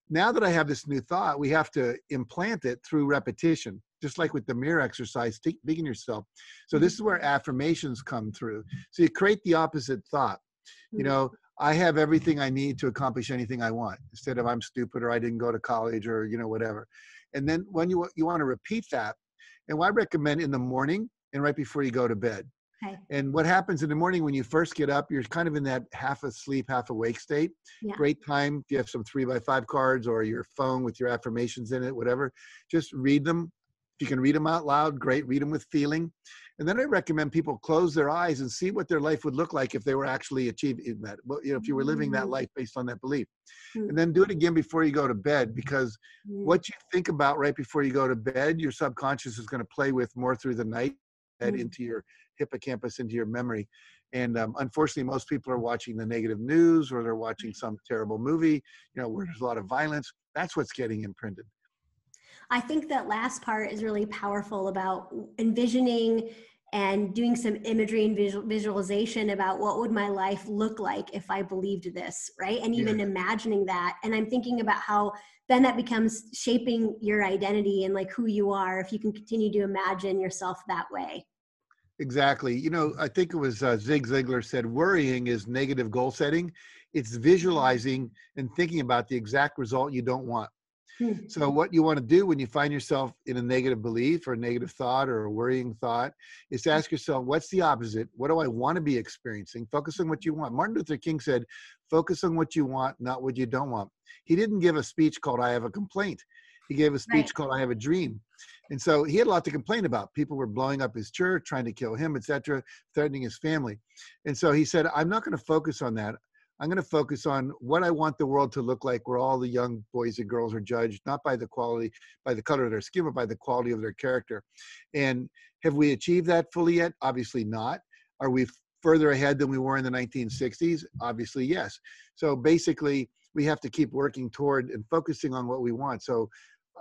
Speaker 2: now that I have this new thought, we have to implant it through repetition, just like with the mirror exercise, speaking yourself. So this is where affirmations come through. So you create the opposite thought. You
Speaker 1: Mm.
Speaker 2: know, I have everything I need to accomplish anything I want instead of I'm stupid or I didn't go to college or, you know, whatever. And then when you, you want to repeat that, and what I recommend in the morning and right before you go to bed.
Speaker 1: Okay.
Speaker 2: And what happens in the morning when you first get up, you're kind of in that half asleep, half awake state.
Speaker 1: Yeah.
Speaker 2: Great time if you have some three by five cards or your phone with your affirmations in it, whatever. Just read them. If you can read them out loud, great. Read them with feeling. And then I recommend people close their eyes and see what their life would look like if they were actually achieving that. Well, you know, if you were living that
Speaker 1: Mm.
Speaker 2: life based on that belief.
Speaker 1: Mm.
Speaker 2: And then do it again before you go to bed because
Speaker 1: Mm.
Speaker 2: what you think about right before you go to bed, your subconscious is going to play with more through the night head
Speaker 1: Mm.
Speaker 2: into your hippocampus, into your memory. And um, unfortunately, most people are watching the negative news or they're watching some terrible movie, you know, where there's a lot of violence. That's what's getting imprinted.
Speaker 1: I think that last part is really powerful about envisioning and doing some imagery and visual, visualization about what would my life look like if I believed this, right? And even
Speaker 2: Yeah.
Speaker 1: imagining that. And I'm thinking about how then that becomes shaping your identity and like who you are if you can continue to imagine yourself that way.
Speaker 2: Exactly. You know, I think it was uh, Zig Ziglar said worrying is negative goal setting. It's visualizing and thinking about the exact result you don't want.
Speaker 1: Hmm.
Speaker 2: So, what you want to do when you find yourself in a negative belief or a negative thought or a worrying thought is to ask yourself, what's the opposite? What do I want to be experiencing? Focus on what you want. Martin Luther King said, focus on what you want, not what you don't want. He didn't give a speech called I Have a Complaint. He gave a speech
Speaker 1: Right.
Speaker 2: called I Have a Dream. And so he had a lot to complain about. People were blowing up his church, trying to kill him, etc., threatening his family. And so he said, I'm not going to focus on that. I'm going to focus on what I want the world to look like, where all the young boys and girls are judged not by the quality, by the color of their skin, but by the quality of their character. And have we achieved that fully yet? Obviously not. Are we further ahead than we were in the 1960s? Obviously, yes. So basically, we have to keep working toward and focusing on what we want. So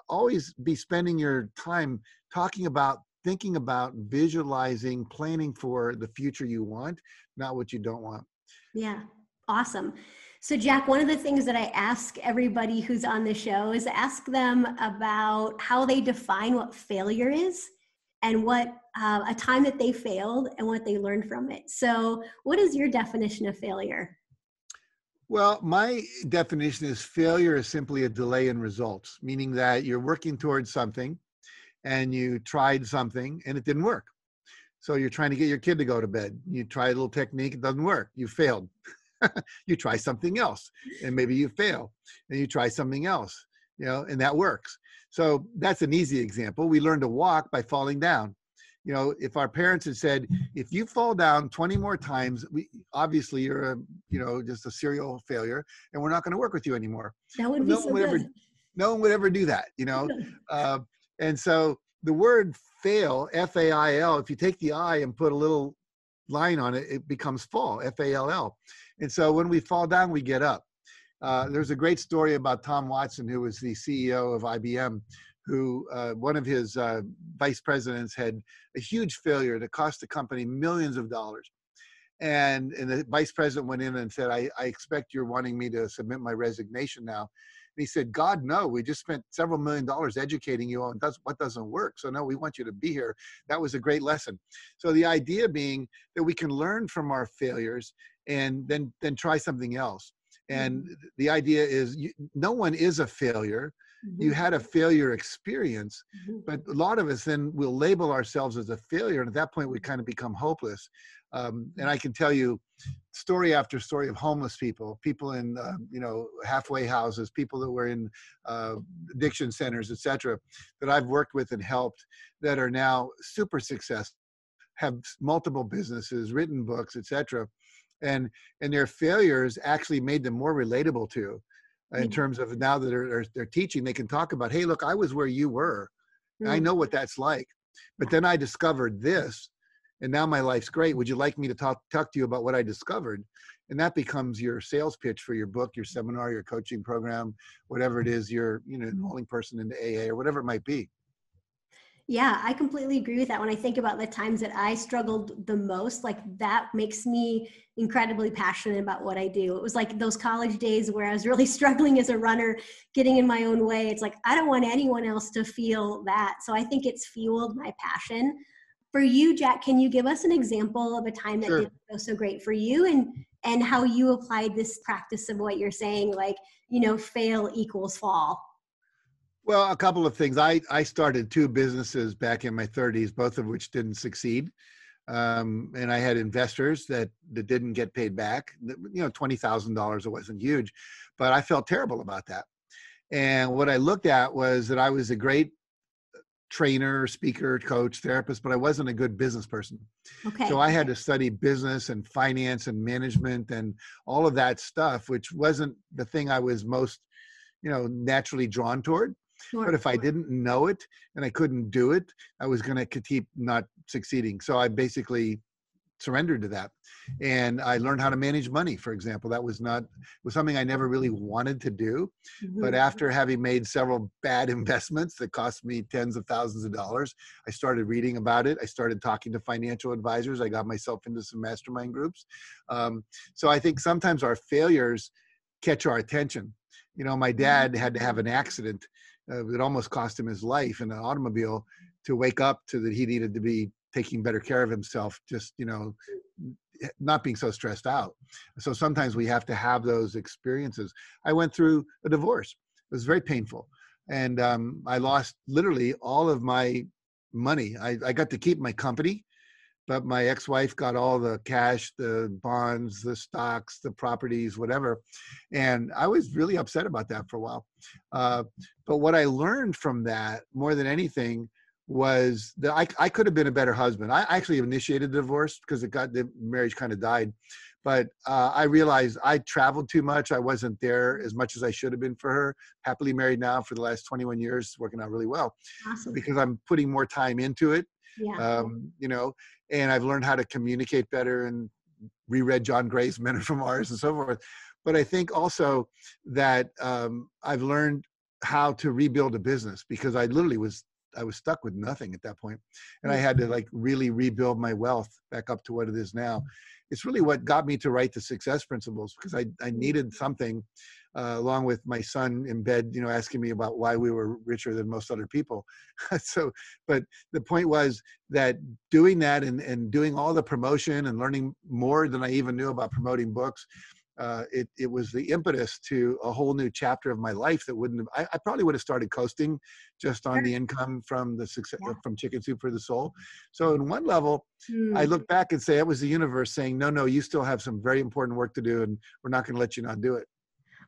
Speaker 2: always be spending your time talking about, thinking about, visualizing, planning for the future you want, not what you don't want.
Speaker 1: Yeah, awesome. So, Jack, one of the things that I ask everybody who's on the show is ask them about how they define what failure is and what uh, a time that they failed and what they learned from it. So, what is your definition of failure?
Speaker 2: Well, my definition is failure is simply a delay in results, meaning that you're working towards something and you tried something and it didn't work. So you're trying to get your kid to go to bed. You try a little technique, it doesn't work. You failed. [LAUGHS] [LAUGHS] you try something else and maybe you fail. And you try something else, you know, and that works. So that's an easy example. We learn to walk by falling down. You know, if our parents had said, if you fall down 20 more times, we obviously you're a, you know, just a serial failure and we're not going to work with you anymore.
Speaker 1: That would be
Speaker 2: No
Speaker 1: so
Speaker 2: one would ever no one would ever do that, you know. [LAUGHS] Uh, and so the word fail, F A I L, if you take the I and put a little line on it, it becomes fall, F A L L. And so when we fall down, we get up. Uh, there's a great story about Tom Watson, who was the CEO of IBM, who uh, one of his uh, vice presidents had a huge failure that cost the company millions of dollars. And, and the vice president went in and said, I, I expect you're wanting me to submit my resignation now. And he said, God, no, we just spent several million dollars educating you on does, what doesn't work. So, no, we want you to be here. That was a great lesson. So, the idea being that we can learn from our failures and then, then try something else. And mm-hmm. the idea is you, no one is a failure. You
Speaker 1: Mhm,
Speaker 2: had a failure experience,
Speaker 1: mhm.
Speaker 2: but a lot of us then will label ourselves as a failure. And at that point, we kind of become hopeless. Um, and I can tell you story after story of homeless people, people in, uh, you know, halfway houses, people that were in uh, addiction centers, etc., that I've worked with and helped that are now super successful, have multiple businesses, written books, etc., And, and their failures actually made them more relatable to in terms of now that they're, they're, they're teaching, they can talk about, hey, look, I was where you were. I
Speaker 1: Mm.
Speaker 2: know what that's like. But then I discovered this, and now my life's great. Would you like me to talk talk to you about what I discovered? And that becomes your sales pitch for your book, your seminar, your coaching program, whatever it is, you're, you know enrolling person into AA or whatever it might be.
Speaker 1: Yeah, I completely agree with that. When I think about the times that I struggled the most, like that makes me incredibly passionate about what I do. It was like those college days where I was really [LAUGHS] struggling as a runner, getting in my own way. It's like I don't want anyone else to feel that. So I think it's fueled my passion. For you, Jack, can you give us an example of a time that sure. didn't go so great for you and and how you applied this practice of what you're saying, like, you know, fail equals fall?
Speaker 2: Well, a couple of things. I, I started two businesses back in my 30s, both of which didn't succeed. Um, and I had investors that, that didn't get paid back. You know, $20,000, it wasn't huge, but I felt terrible about that. And what I looked at was that I was a great trainer, speaker, coach, therapist, but I wasn't a good business person. Okay. So I had to study business and finance and management and all of that stuff, which wasn't the thing I was most, you know, naturally drawn toward. Sure. But if I didn't know it and I couldn't do it, I was going to keep not succeeding. So I basically surrendered to that and i learned how to manage money for example that was not was something i never really wanted to do mm-hmm. but after having made several bad [LAUGHS] investments that cost me tens of thousands of dollars i started reading about it i started talking to financial advisors i got myself into some mastermind groups um, so i think sometimes our failures catch our attention you know my mm-hmm. dad had to have an accident uh, it almost cost him his life in an automobile to wake up to that he needed to be taking better care of himself just you know not being so stressed out. So sometimes we have to have those experiences. I went through a divorce. It was very painful. And um, i lost literally all of my money. I, I got to keep my company but my ex-wife got all the cash the bonds the stocks the properties whatever and i was really upset about that for a while. Uh, but what i learned from that more than anything was that I, I could have been a better husband. I actually initiated the divorce because it got the marriage kind of died but uh, i realized i traveled too much. I wasn't there as much as i should have been for her. Happily married now for the last 21 years working out really well awesome. because i'm putting more time into it yeah. Um, you know, and I've learned how to communicate better and reread John Gray's Men Are From Mars and so forth. But I think also that um, I've learned how to rebuild a business because I literally was I was stuck with nothing at that point, and I had to like really rebuild my wealth back up to what it is now. It's really what got me to write the success principles because I I needed something uh, along with my son in bed, you know, asking me about why we were richer than most other people. [LAUGHS] so, but the point was that doing that and, and doing all the promotion and learning more than I even knew about promoting books, uh, it, it was the impetus to a whole new chapter of my life that wouldn't have, I, I probably would have started coasting just on the income from the success yeah. from chicken soup for the soul. So in one level, mm. I hmm. look back and say it was the universe saying, no, no, you still have some very important work to do and we're not going to let you not do it.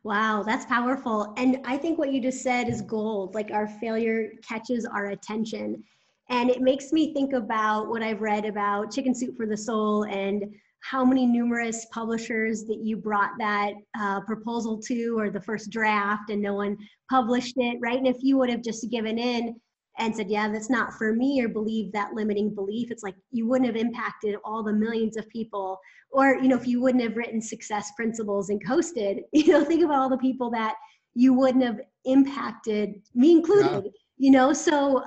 Speaker 1: Wow, that's powerful. And I think what you just said is gold. Like our failure catches our attention. And it makes me think about what I've read about Chicken Soup for the Soul and how many numerous publishers that you brought that uh, proposal to or the first draft and no one published it, right? And if you would have just given in, and said, yeah, that's not for me, or believe that limiting belief, it's like you wouldn't have impacted all the millions of people. Or, you know, if you wouldn't have written success principles and coasted, [LAUGHS] you know, think about all the people that you wouldn't have impacted, me included, yeah. you know, so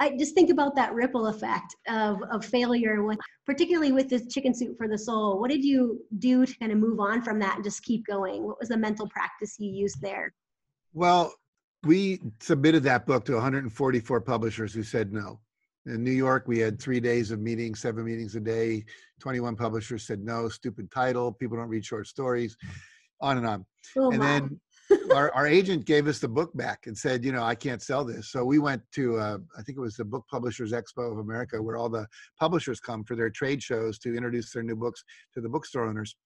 Speaker 1: I just think about that ripple effect of, of failure, with, particularly with this chicken soup for the soul. What did you do to kind of move on from that and just keep going? What was the mental practice you used there?
Speaker 2: Well, we submitted that book to 144 publishers who said no. In New York, we had three days of meetings, seven meetings a day. 21 publishers said no, stupid title, people don't read short stories, on and on. Oh, and my. then our, our agent gave us the book back and said, you know, I can't sell this. So we went to, uh, I think it was the Book Publishers Expo of America, where all the publishers come for their trade shows to introduce their new books to the bookstore owners.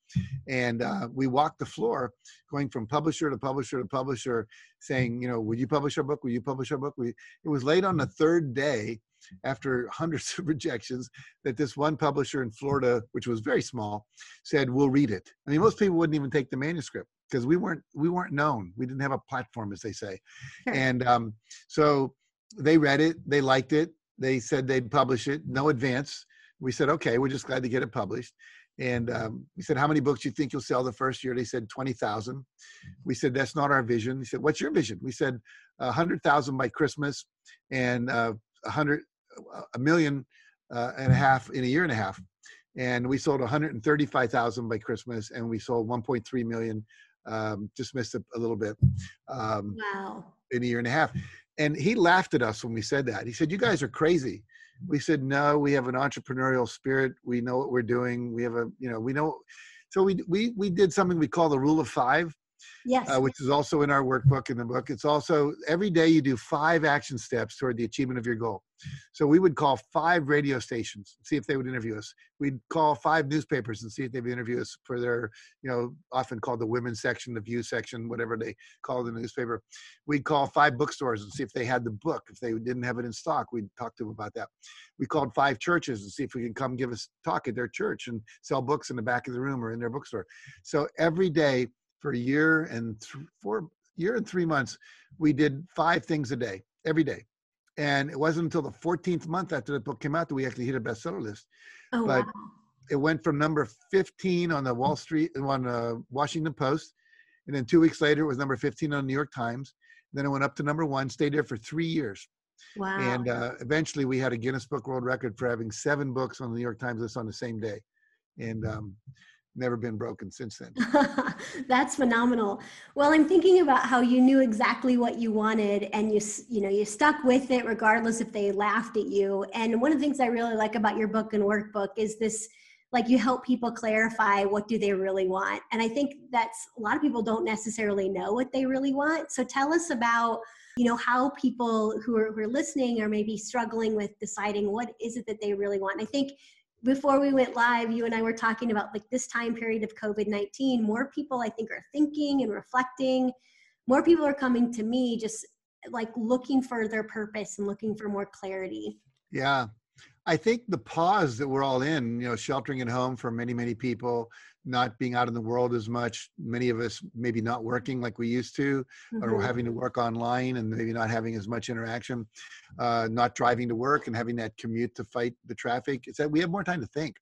Speaker 2: And uh, we walked the floor, going from publisher to publisher to publisher, saying, you know, would you publish our book? Will you publish our book? We, it was late on the third day after hundreds of rejections that this one publisher in Florida, which was very small, said, we'll read it. I mean, most people wouldn't even take the manuscript because we weren't we weren't known. We didn't have a platform, as they say, and um, so they read it. They liked it. They said they'd publish it. No advance. We said, okay, we're just glad to get it published. And um, we said, how many books do you think you'll sell the first year? They said 20,000. We said, that's not our vision. He said, what's your vision? We said, 100,000 by Christmas and uh, 100 a million uh, and a half in a year and a half. And we sold 135,000 by Christmas, and we sold 1.3 million. Um, just missed a, a little bit.
Speaker 1: Um, wow.
Speaker 2: In a year and a half. And he laughed at us when we said that. He said, You guys are crazy. We said, No, we have an entrepreneurial spirit. We know what we're doing. We have a, you know, we know. So we, we, we did something we call the rule of five
Speaker 1: yes.
Speaker 2: Uh, which is also in our workbook in the book. It's also every day you do five action steps toward the achievement of your goal. So we would call five radio stations, see if they would interview us. We'd call five newspapers and see if they would interview us for their, you know, often called the women's section, the view section, whatever they call the newspaper. We'd call five bookstores and see if they had the book. If they didn't have it in stock, we'd talk to them about that. We called five churches and see if we could come give us talk at their church and sell books in the back of the room or in their bookstore. So every day for a year and th- four year and three months, we did five things a day, every day. And it wasn't until the 14th month after the book came out that we actually hit a bestseller list.
Speaker 1: Oh,
Speaker 2: but
Speaker 1: wow.
Speaker 2: it went from number 15 on the Wall Street, on the Washington Post. And then two weeks later, it was number 15 on the New York Times. Then it went up to number one, stayed there for three years.
Speaker 1: Wow.
Speaker 2: And uh, eventually we had a Guinness Book World Record for having seven books on the New York Times list on the same day. And um, never been broken since then. [LAUGHS]
Speaker 1: That's phenomenal. Well, I'm thinking about how you knew exactly what you wanted and you you know, you stuck with it regardless if they laughed at you. And one of the things I really like about your book and workbook is this like you help people clarify what do they really want. And I think that's a lot of people don't necessarily know what they really want. So tell us about you know how people who are, who are listening are maybe struggling with deciding what is it that they really want. And I think before we went live, you and I were talking about like this time period of COVID 19. More people, I think, are thinking and reflecting. More people are coming to me just like looking for their purpose and looking for more clarity.
Speaker 2: Yeah. I think the pause that we're all in, you know, sheltering at home for many, many people, not being out in the world as much, many of us maybe not working like we used to, mm-hmm. or having to work online and maybe not having as much interaction, uh, not driving to work and having that commute to fight the traffic. It's that we have more time to think.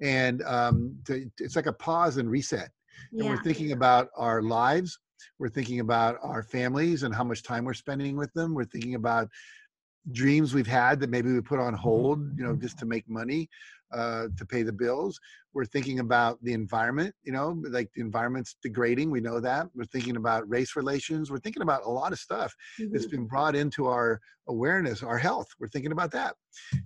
Speaker 2: And um, to, it's like a pause and reset. And yeah. we're thinking about our lives. We're thinking about our families and how much time we're spending with them. We're thinking about dreams we've had that maybe we put on hold, you know, just to make money, uh, to pay the bills. We're thinking about the environment, you know, like the environment's degrading. We know that. We're thinking about race relations. We're thinking about a lot of stuff mm-hmm. that's been brought into our awareness, our health. We're thinking about that.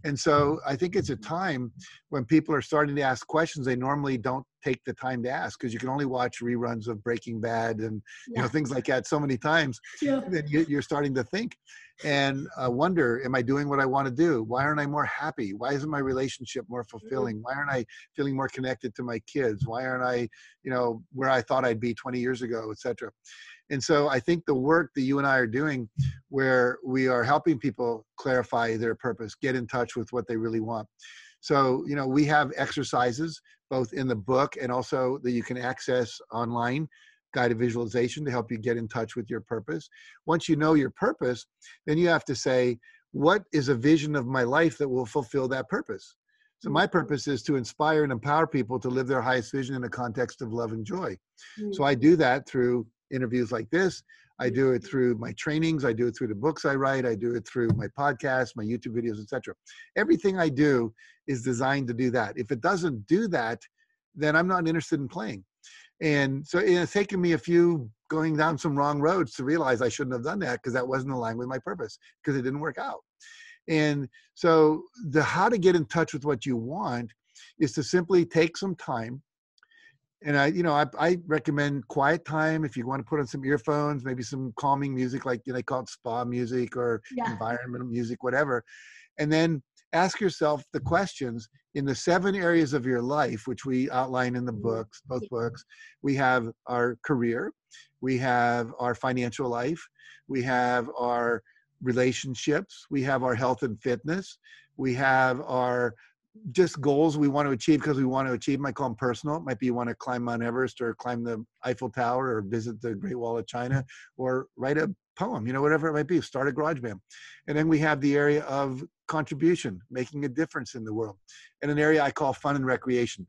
Speaker 2: And so I think it's a time when people are starting to ask questions they normally don't take the time to ask because you can only watch reruns of Breaking Bad and yeah. you know things like that so many times. Yeah. [LAUGHS] Then you, are starting to think and uh, wonder, am I doing what I want to do? Why aren't I more happy? Why isn't my relationship more mm-hmm. fulfilling? Why aren't I feeling more connected to my kids? Why aren't I, you know, where I thought I'd be 20 years ago, etc. And so I think the work that you and I are doing, where we are helping people clarify their purpose, get in touch with what they really want. So, you know, we have exercises both in the book and also that you can access online guided visualization to help you get in touch with your purpose. Once you know your purpose, then you have to say, what is a vision of my life that will fulfill that purpose? So my purpose is to inspire and empower people to live their highest vision in a context of love and joy. Mm-hmm. So I do that through interviews like this. I do it through my trainings. I do it through the books I write. I do it through my podcasts, my YouTube videos, etc. Everything I do is designed to do that. If it doesn't do that, then I'm not interested in playing. And so it's taken me a few going down some wrong roads to realize I shouldn't have done that because that wasn't aligned with my purpose because it didn't work out. And so the how to get in touch with what you want is to simply take some time. And I, you know, I, I recommend quiet time if you want to put on some earphones, maybe some calming music, like you know, they call it spa music or yeah. environmental music, whatever. And then ask yourself the questions in the seven areas of your life, which we outline in the mm-hmm. books, both books. We have our career, we have our financial life, we have our relationships, we have our health and fitness, we have our just goals we want to achieve because we want to achieve. Might call them personal. It might be you want to climb mount everest or climb the eiffel tower or visit the great wall of china or write a poem you know whatever it might be start a garage band. And then we have the area of contribution making a difference in the world and an area i call fun and recreation.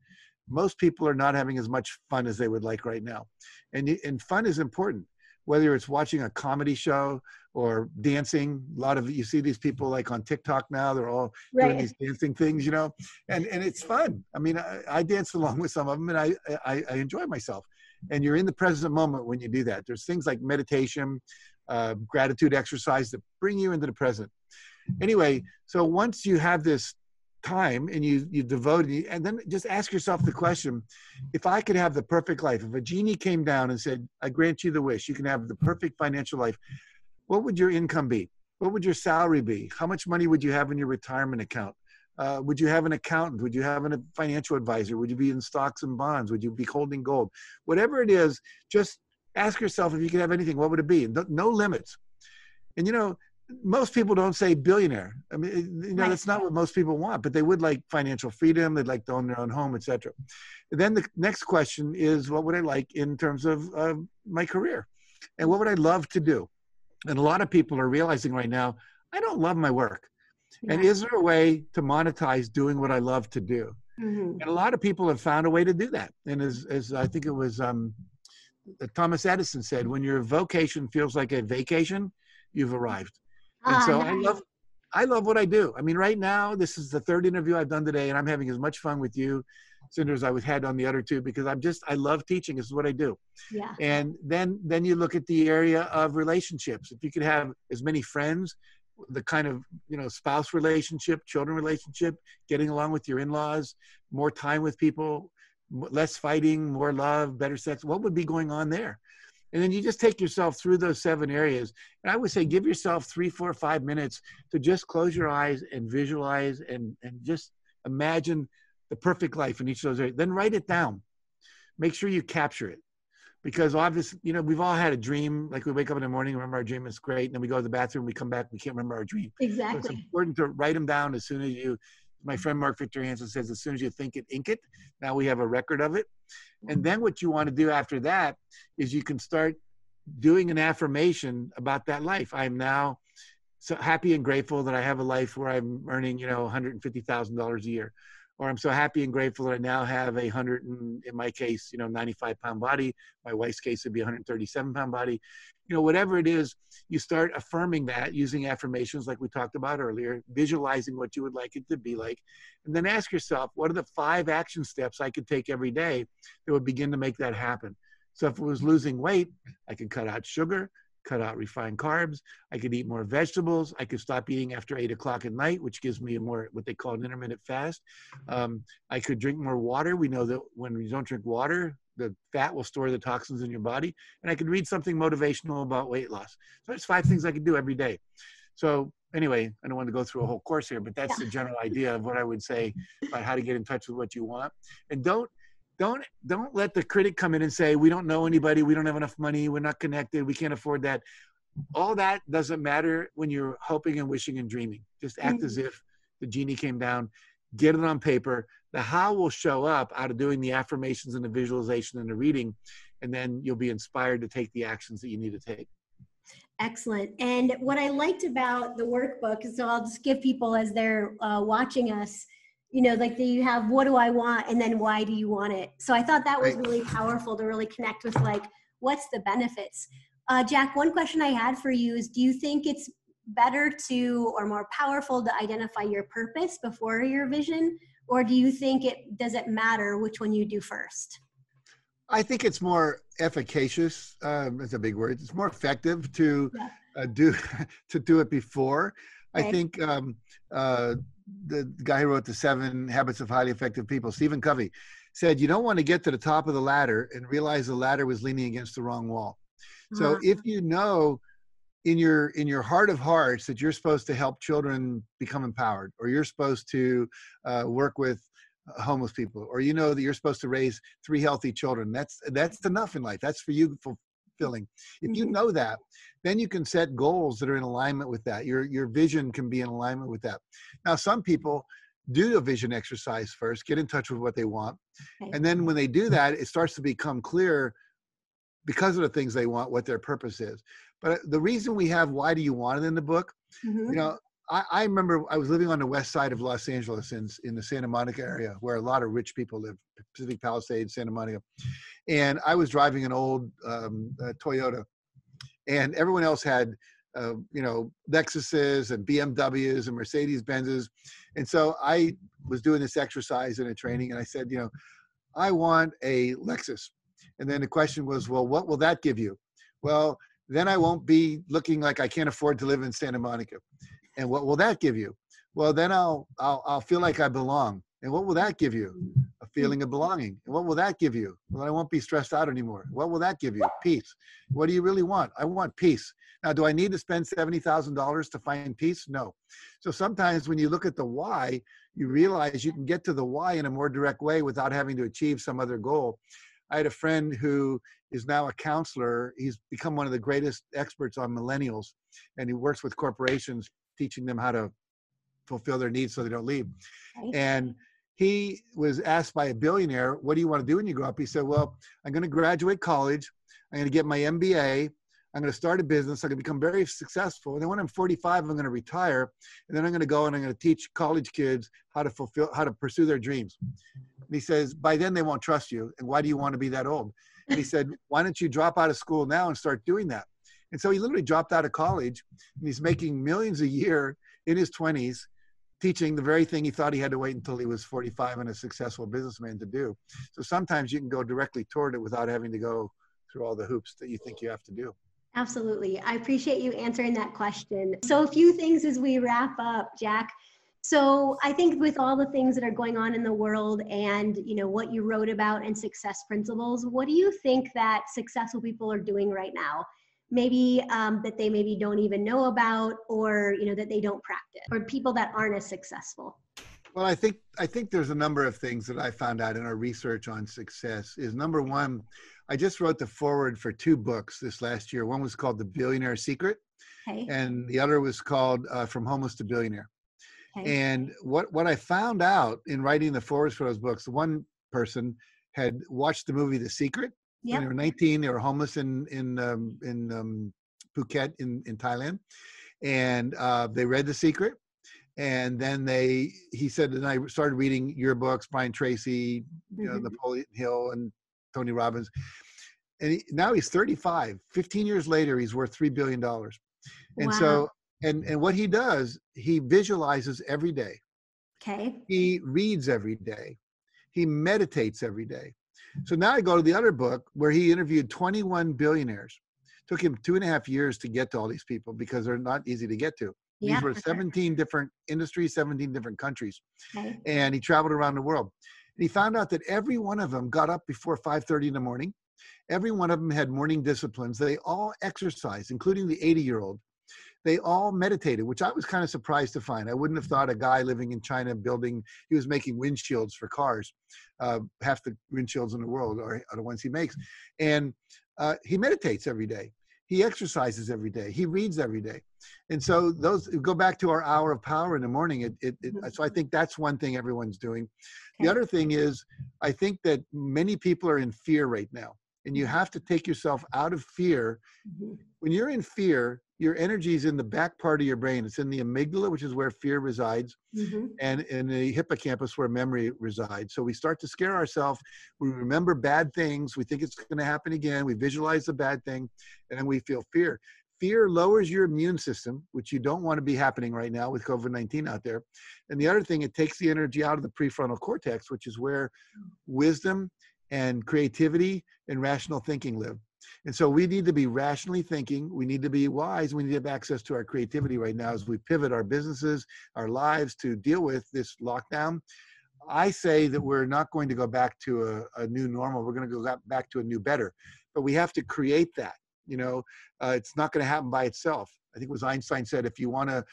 Speaker 2: Most people are not having as much fun as they would like right now. And and fun is important whether it's watching a comedy show or dancing. A lot of you see these people like on TikTok now, they're all right. doing these dancing things, you know, and, and it's fun. I mean, I, I dance [LAUGHS] along with some of them and I, I, I, enjoy myself. And you're in the present moment when you do that. There's things like meditation, uh, gratitude exercise that bring you into the present. Anyway, so once you have this time and you you devote and then just ask yourself the question if i could have the perfect life if a genie came down and said i grant you the wish you can have the perfect financial life what would your income be what would your salary be how much money would you have in your retirement account uh, would you have an accountant would you have a financial advisor would you be in stocks and bonds would you be holding gold whatever it is just ask yourself if you could have anything what would it be no, no limits and you know most people don't say billionaire. I mean, you know, right. that's not what most people want, but they would like financial freedom. They'd like to own their own home, etc. Then the next question is, what would I like in terms of uh, my career, and what would I love to do? And a lot of people are realizing right now, I don't love my work. Yeah. And is there a way to monetize doing what I love to do? Mm-hmm. And a lot of people have found a way to do that. And as, as I think it was um, Thomas Edison said, when your vocation feels like a vacation, you've arrived. And so nice. I love I love what I do. I mean, right now, this is the third interview I've done today, and I'm having as much fun with you, Cindra, as I was had on the other two, because I'm just I love teaching. This is what I do.
Speaker 1: Yeah.
Speaker 2: And then then you look at the area of relationships. If you could have as many friends, the kind of you know spouse relationship, children relationship, getting along with your in-laws, more time with people, less fighting, more love, better sex. What would be going on there? And then you just take yourself through those seven areas. And I would say give yourself three, four, five minutes to just close your eyes and visualize and, and just imagine the perfect life in each of those areas. Then write it down. Make sure you capture it. Because obviously, you know, we've all had a dream. Like we wake up in the morning, remember our dream is great. And then we go to the bathroom, we come back, we can't remember our dream.
Speaker 1: Exactly.
Speaker 2: So it's important to write them down as soon as you my friend Mark Victor Hansen says, as soon as you think it, ink it. Now we have a record of it. And then what you want to do after that is you can start doing an affirmation about that life. I'm now so happy and grateful that I have a life where I'm earning, you know, $150,000 a year or I'm so happy and grateful that I now have a hundred and in my case, you know, 95 pound body. My wife's case would be 137 pound body. You know, whatever it is, you start affirming that using affirmations like we talked about earlier, visualizing what you would like it to be like, and then ask yourself, what are the five action steps I could take every day that would begin to make that happen? So if it was losing weight, I could cut out sugar, cut out refined carbs. I could eat more vegetables. I could stop eating after eight o'clock at night, which gives me a more what they call an intermittent fast. Um, I could drink more water. We know that when you don't drink water, the fat will store the toxins in your body. And I could read something motivational about weight loss. So there's five things I could do every day. So anyway, I don't want to go through a whole course here, but that's the general idea of what I would say about how to get in touch with what you want. And don't don't don't let the critic come in and say we don't know anybody. We don't have enough money. We're not connected. We can't afford that. All that doesn't matter when you're hoping and wishing and dreaming. Just act mm-hmm. as if the genie came down get it on paper. The how will show up out of doing the affirmations and the visualization and the reading and then you'll be inspired to take the actions that you need to take.
Speaker 1: Excellent. And what I liked about the workbook is so I'll just give people as they're uh, watching us you know like you have what do i want? and then why do you want it? So i thought that was really powerful to really connect with like what's the benefits? Uh, jack one question i had for you is do you think it's better to or more powerful to identify your purpose before your vision? Or do you think it does it matter which one you do first?
Speaker 2: I think it's more efficacious um, it's a big word. It's more effective to yeah. uh, do [LAUGHS] to do it before. Okay. i think um, uh, the guy who wrote the seven habits of highly effective people, Stephen Covey, said you don't want to get to the top of the ladder and realize the ladder was leaning against the wrong wall. So mm-hmm. if you know in your in your heart of hearts that you're supposed to help children become empowered, or you're supposed to uh, work with homeless people, or you know that you're supposed to raise three healthy children, that's that's enough in life. That's for you If you mm-hmm. know that, then you can set goals that are in alignment with that. Your your vision can be in alignment with that. Now, some people do a vision exercise first, get in touch with what they want, okay. and then when they do that, it starts to become clear because of the things they want what their purpose is. But the reason we have "Why Do You Want It" in the book, mm-hmm. you know, I, I, remember I was living on the west side of Los Angeles in, in the Santa Monica area where a lot of rich people live, Pacific Palisades, Santa Monica. And I was driving an old um, uh, Toyota, and everyone else had uh, you know, Lexuses and BMWs and Mercedes Benzes. And so I was doing this exercise in a training and I said, you know, I want a Lexus. And then the question was, well, what will that give you? Well, then I won't be looking like I can't afford to live in Santa Monica. And what will that give you? Well, then I'll, I'll, I'll feel like I belong. And what will that give you? A feeling of belonging. And what will that give you? Well, I won't be stressed out anymore. What will that give you? Peace. What do you really want? I want peace. Now, do I need to spend $70,000 to find peace? No. So sometimes when you look at the why, you realize you can get to the why in a more direct way without having to achieve some other goal. I had a friend who is now a counselor. He's become one of the greatest experts on millennials, and he works with corporations, teaching them how to fulfill their needs so they don't leave. And he was asked by a billionaire, What do you want to do when you grow up? He said, Well, I'm going to graduate college. I'm going to get my MBA. I'm going to start a business. I'm going to become very successful. And then when I'm 45, I'm going to retire. And then I'm going to go and I'm going to teach college kids how to fulfill, how to pursue their dreams. And he says, by then they won't trust you. And why do you want to be that old? And he said, why don't you drop out of school now and start doing that? And so he literally dropped out of college and he's making millions a year in his 20s teaching the very thing he thought he had to wait until he was 45 and a successful businessman to do. So sometimes you can go directly toward it without having to go through all the hoops that you think you have to do.
Speaker 1: Absolutely. I appreciate you answering that question. So, a few things as we wrap up, Jack. So, I think with all the things that are going on in the world and, you know, what you wrote about and success principles, what do you think that successful people are doing right now? Maybe um, that they maybe don't even know about or you know that they don't practice or people that aren't as successful
Speaker 2: well i think i think there's a number of things that i found out in our research on success is number one i just wrote the foreword for two books this last year one was called the billionaire secret okay. and the other was called uh, from homeless to billionaire okay. and what what i found out in writing the forewords for those books one person had watched the movie the secret Yep. When they were 19, they were homeless in in um, in um, Phuket in in Thailand, and uh, they read The Secret, and then they he said, and I started reading your books, Brian Tracy, you know, mm-hmm. Napoleon Hill, and Tony Robbins, and he, now he's 35. 15 years later, he's worth three billion dollars, and wow. so and and what he does, he visualizes every day.
Speaker 1: Okay.
Speaker 2: He reads every day. He meditates every day. So now I go to the other book where he interviewed 21 billionaires. Took him two and a half years to get to all these people because they're not easy to get to. Yeah, these were 17 sure. different industries, 17 different countries. Okay. And he traveled around the world. And he found out that every one of them got up before 5:30 in the morning. Every one of them had morning disciplines. They all exercised, including the 80 year old they all meditated, which I was kind of surprised to find. I wouldn't have thought a guy living in China building, he was making windshields for cars. Uh, half the windshields in the world are, are the ones he makes. And uh, he meditates every day. He exercises every day. He reads every day. And so those go back to our hour of power in the morning. It, it, it, so I think that's one thing everyone's doing. The other thing is, I think that many people are in fear right now and you have to take yourself out of fear. Mm-hmm. When you're in fear, your energy is in the back part of your brain. It's in the amygdala, which is where fear resides, mm-hmm. and in the hippocampus, where memory resides. So we start to scare ourselves. We remember bad things. We think it's going to happen again. We visualize the bad thing, and then we feel fear. Fear lowers your immune system, which you don't want to be happening right now with COVID 19 out there. And the other thing, it takes the energy out of the prefrontal cortex, which is where wisdom and creativity and rational thinking live. And so we need to be rationally thinking. We need to be wise. We need to have access to our creativity right now as we pivot our businesses, our lives to deal with this lockdown. I say that we're not going to go back to a, a new normal. We're going to go back to a new better. But we have to create that. You know, uh, it's not going to happen by itself. I think it was Einstein said, if you want to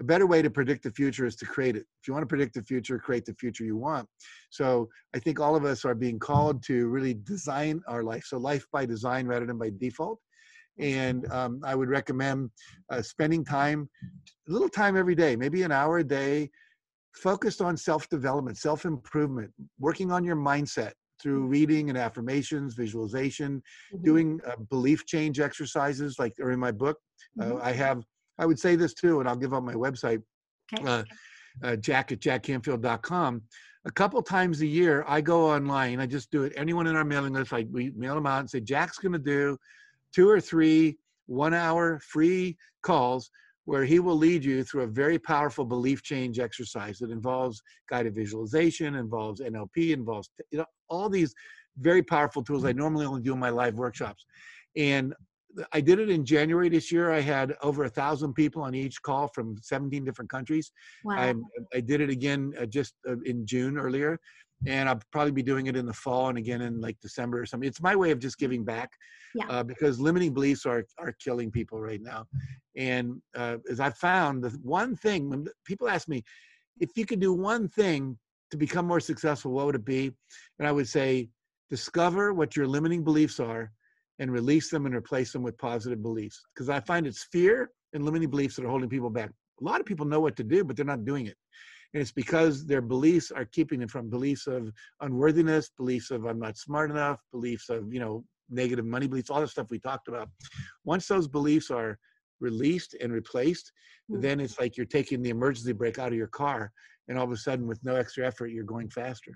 Speaker 2: a better way to predict the future is to create it. If you want to predict the future, create the future you want. So I think all of us are being called to really design our life. So life by design rather than by default. And um, I would recommend uh, spending time, a little time every day, maybe an hour a day, focused on self development, self improvement, working on your mindset through reading and affirmations, visualization, mm-hmm. doing uh, belief change exercises like are in my book. Uh, mm-hmm. I have I would say this too, and I'll give up my website, okay. uh, uh, jack at jackcanfield.com. A couple times a year, I go online. I just do it. Anyone in our mailing list, I we mail them out and say, Jack's going to do two or three one hour free calls where he will lead you through a very powerful belief change exercise that involves guided visualization, involves NLP, involves you know, all these very powerful tools I normally only do in my live workshops. And I did it in January this year. I had over a thousand people on each call from 17 different countries. Wow. I, I did it again uh, just uh, in June earlier, and I'll probably be doing it in the fall and again in like December or something. It's my way of just giving back, yeah. uh, because limiting beliefs are are killing people right now. And uh, as I found, the one thing when people ask me if you could do one thing to become more successful, what would it be? And I would say, discover what your limiting beliefs are and release them and replace them with positive beliefs. Because I find it's fear and limiting beliefs that are holding people back. A lot of people know what to do, but they're not doing it. And it's because their beliefs are keeping them from beliefs of unworthiness, beliefs of I'm not smart enough, beliefs of, you know, negative money beliefs, all the stuff we talked about. Once those beliefs are released and replaced, mm-hmm. then it's like you're taking the emergency brake out of your car. And all of a sudden, with no extra effort, you're going faster.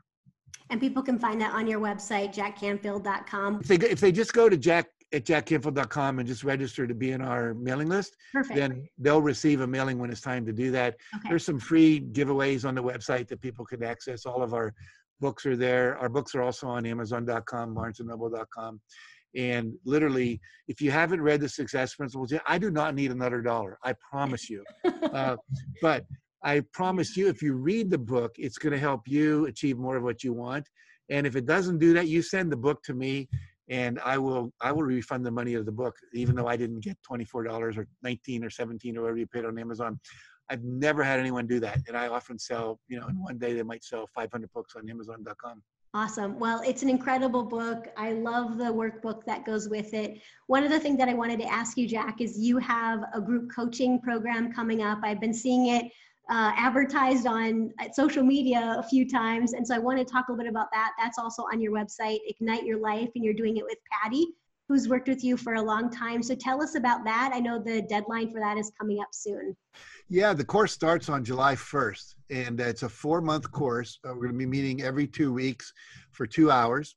Speaker 1: And people can find that on your website, jackcanfield.com.
Speaker 2: If they, if they just go to jack at jackcanfield.com and just register to be in our mailing list, Perfect. then they'll receive a mailing when it's time to do that. Okay. There's some free giveaways on the website that people can access. All of our books are there. Our books are also on Amazon.com, BarnesandNoble.com. And literally, if you haven't read the Success Principles, I do not need another dollar. I promise you. [LAUGHS] uh, but I promise you, if you read the book, it's going to help you achieve more of what you want. And if it doesn't do that, you send the book to me, and I will I will refund the money of the book, even though I didn't get twenty four dollars or nineteen or seventeen or whatever you paid on Amazon. I've never had anyone do that, and I often sell. You know, in one day they might sell five hundred books on Amazon.com.
Speaker 1: Awesome. Well, it's an incredible book. I love the workbook that goes with it. One of the things that I wanted to ask you, Jack, is you have a group coaching program coming up. I've been seeing it uh, advertised on uh, social media a few times. And so I want to talk a little bit about that. That's also on your website, Ignite Your Life, and you're doing it with Patty, who's worked with you for a long time. So tell us about that. I know the deadline for that is coming up soon.
Speaker 2: Yeah, the course starts on July 1st, and it's a four month course. Uh, we're going to be meeting every two weeks for two hours.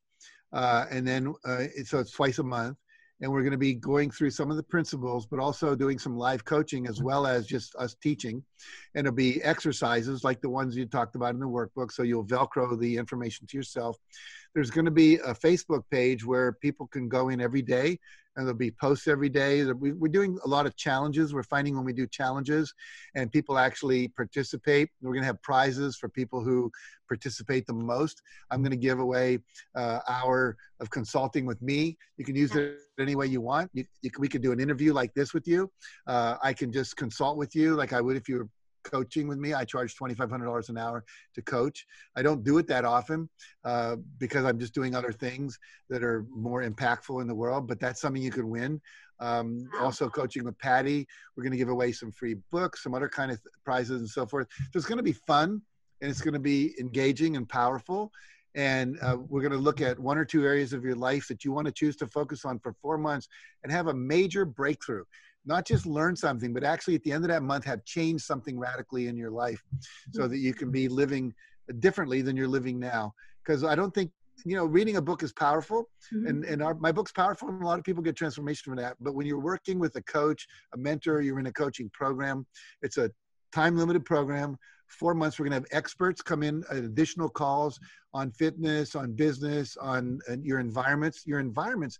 Speaker 2: Uh, and then, uh, so it's twice a month and we're going to be going through some of the principles, but also doing some live coaching as well as just us teaching. And it'll be exercises like the ones you talked about in the workbook. So you'll Velcro the information to yourself. There's going to be a Facebook page where people can go in every day and there'll be posts every day. We're doing a lot of challenges. We're finding when we do challenges and people actually participate, we're going to have prizes for people who participate the most. I'm going to give away uh, hour of consulting with me. You can use it any way you want. You, you we could do an interview like this with you. Uh, I can just consult with you like I would if you were coaching with me. I charge $2,500 an hour to coach. I don't do it that often uh, because I'm just doing other things that are more impactful in the world, but that's something you could win. Um, also coaching with Patty. We're going to give away some free books, some other kind of prizes and so forth. So it's going to be fun and it's going to be engaging and powerful. And uh, we're going to look at one or two areas of your life that you want to choose to focus on for four months and have a major breakthrough not just learn something, but actually at the end of that month have changed something radically in your life so that you can be living differently than you're living now. Because I don't think, you know, reading a book is powerful mm-hmm. and, and our, my book's powerful and a lot of people get transformation from that. But when you're working with a coach, a mentor, you're in a coaching program, it's a time limited program. Four months, we're going to have experts come in, additional calls on fitness, on business, on your environments. Your environments,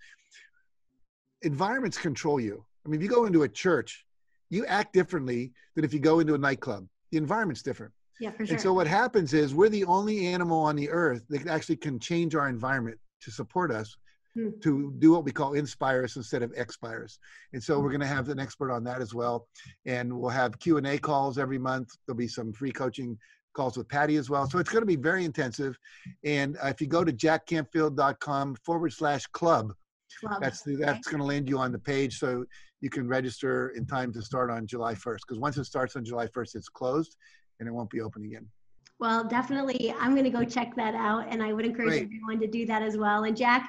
Speaker 2: environments control you I mean, if you go into a church, you act differently than if you go into a nightclub. The environment's different.
Speaker 1: Yeah, for sure.
Speaker 2: And so what happens is we're the only animal on the earth that actually can change our environment to support us hmm. to do what we call inspire us instead of expire us. And so we're going to have an expert on that as well. And we'll have Q&A calls every month. There'll be some free coaching calls with Patty as well. So it's going to be very intensive. And uh, if you go to jackcanfield.com forward slash club, Club. That's the, that's okay. going to land you on the page. So you can register in time to start on July 1st. Because once it starts on July 1st, it's closed and it won't be open again.
Speaker 1: Well, definitely, I'm going to go check that out, and I would encourage Great. everyone to do that as well. And Jack,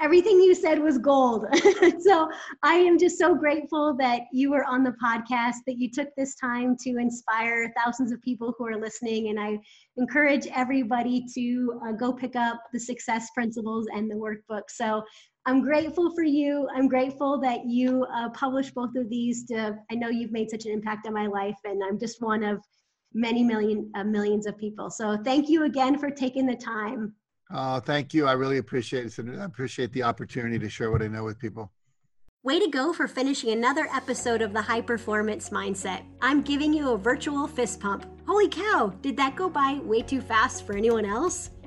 Speaker 1: everything you said was gold. [LAUGHS] so I am just so grateful that you were on the podcast, that you took this time to inspire thousands of people who are listening. And I encourage everybody to uh, go pick up the success principles and the workbook. So I'm grateful for you. I'm grateful that you uh, published both of these. To I know you've made such an impact on my life, and I'm just one of many million uh, millions of people. So thank you again for taking the time.
Speaker 2: Oh, thank you. I really appreciate it. I appreciate the opportunity to share what I know with people.
Speaker 1: Way to go for finishing another episode of the High Performance Mindset. I'm giving you a virtual fist pump. Holy cow, did that go by way too fast for anyone else?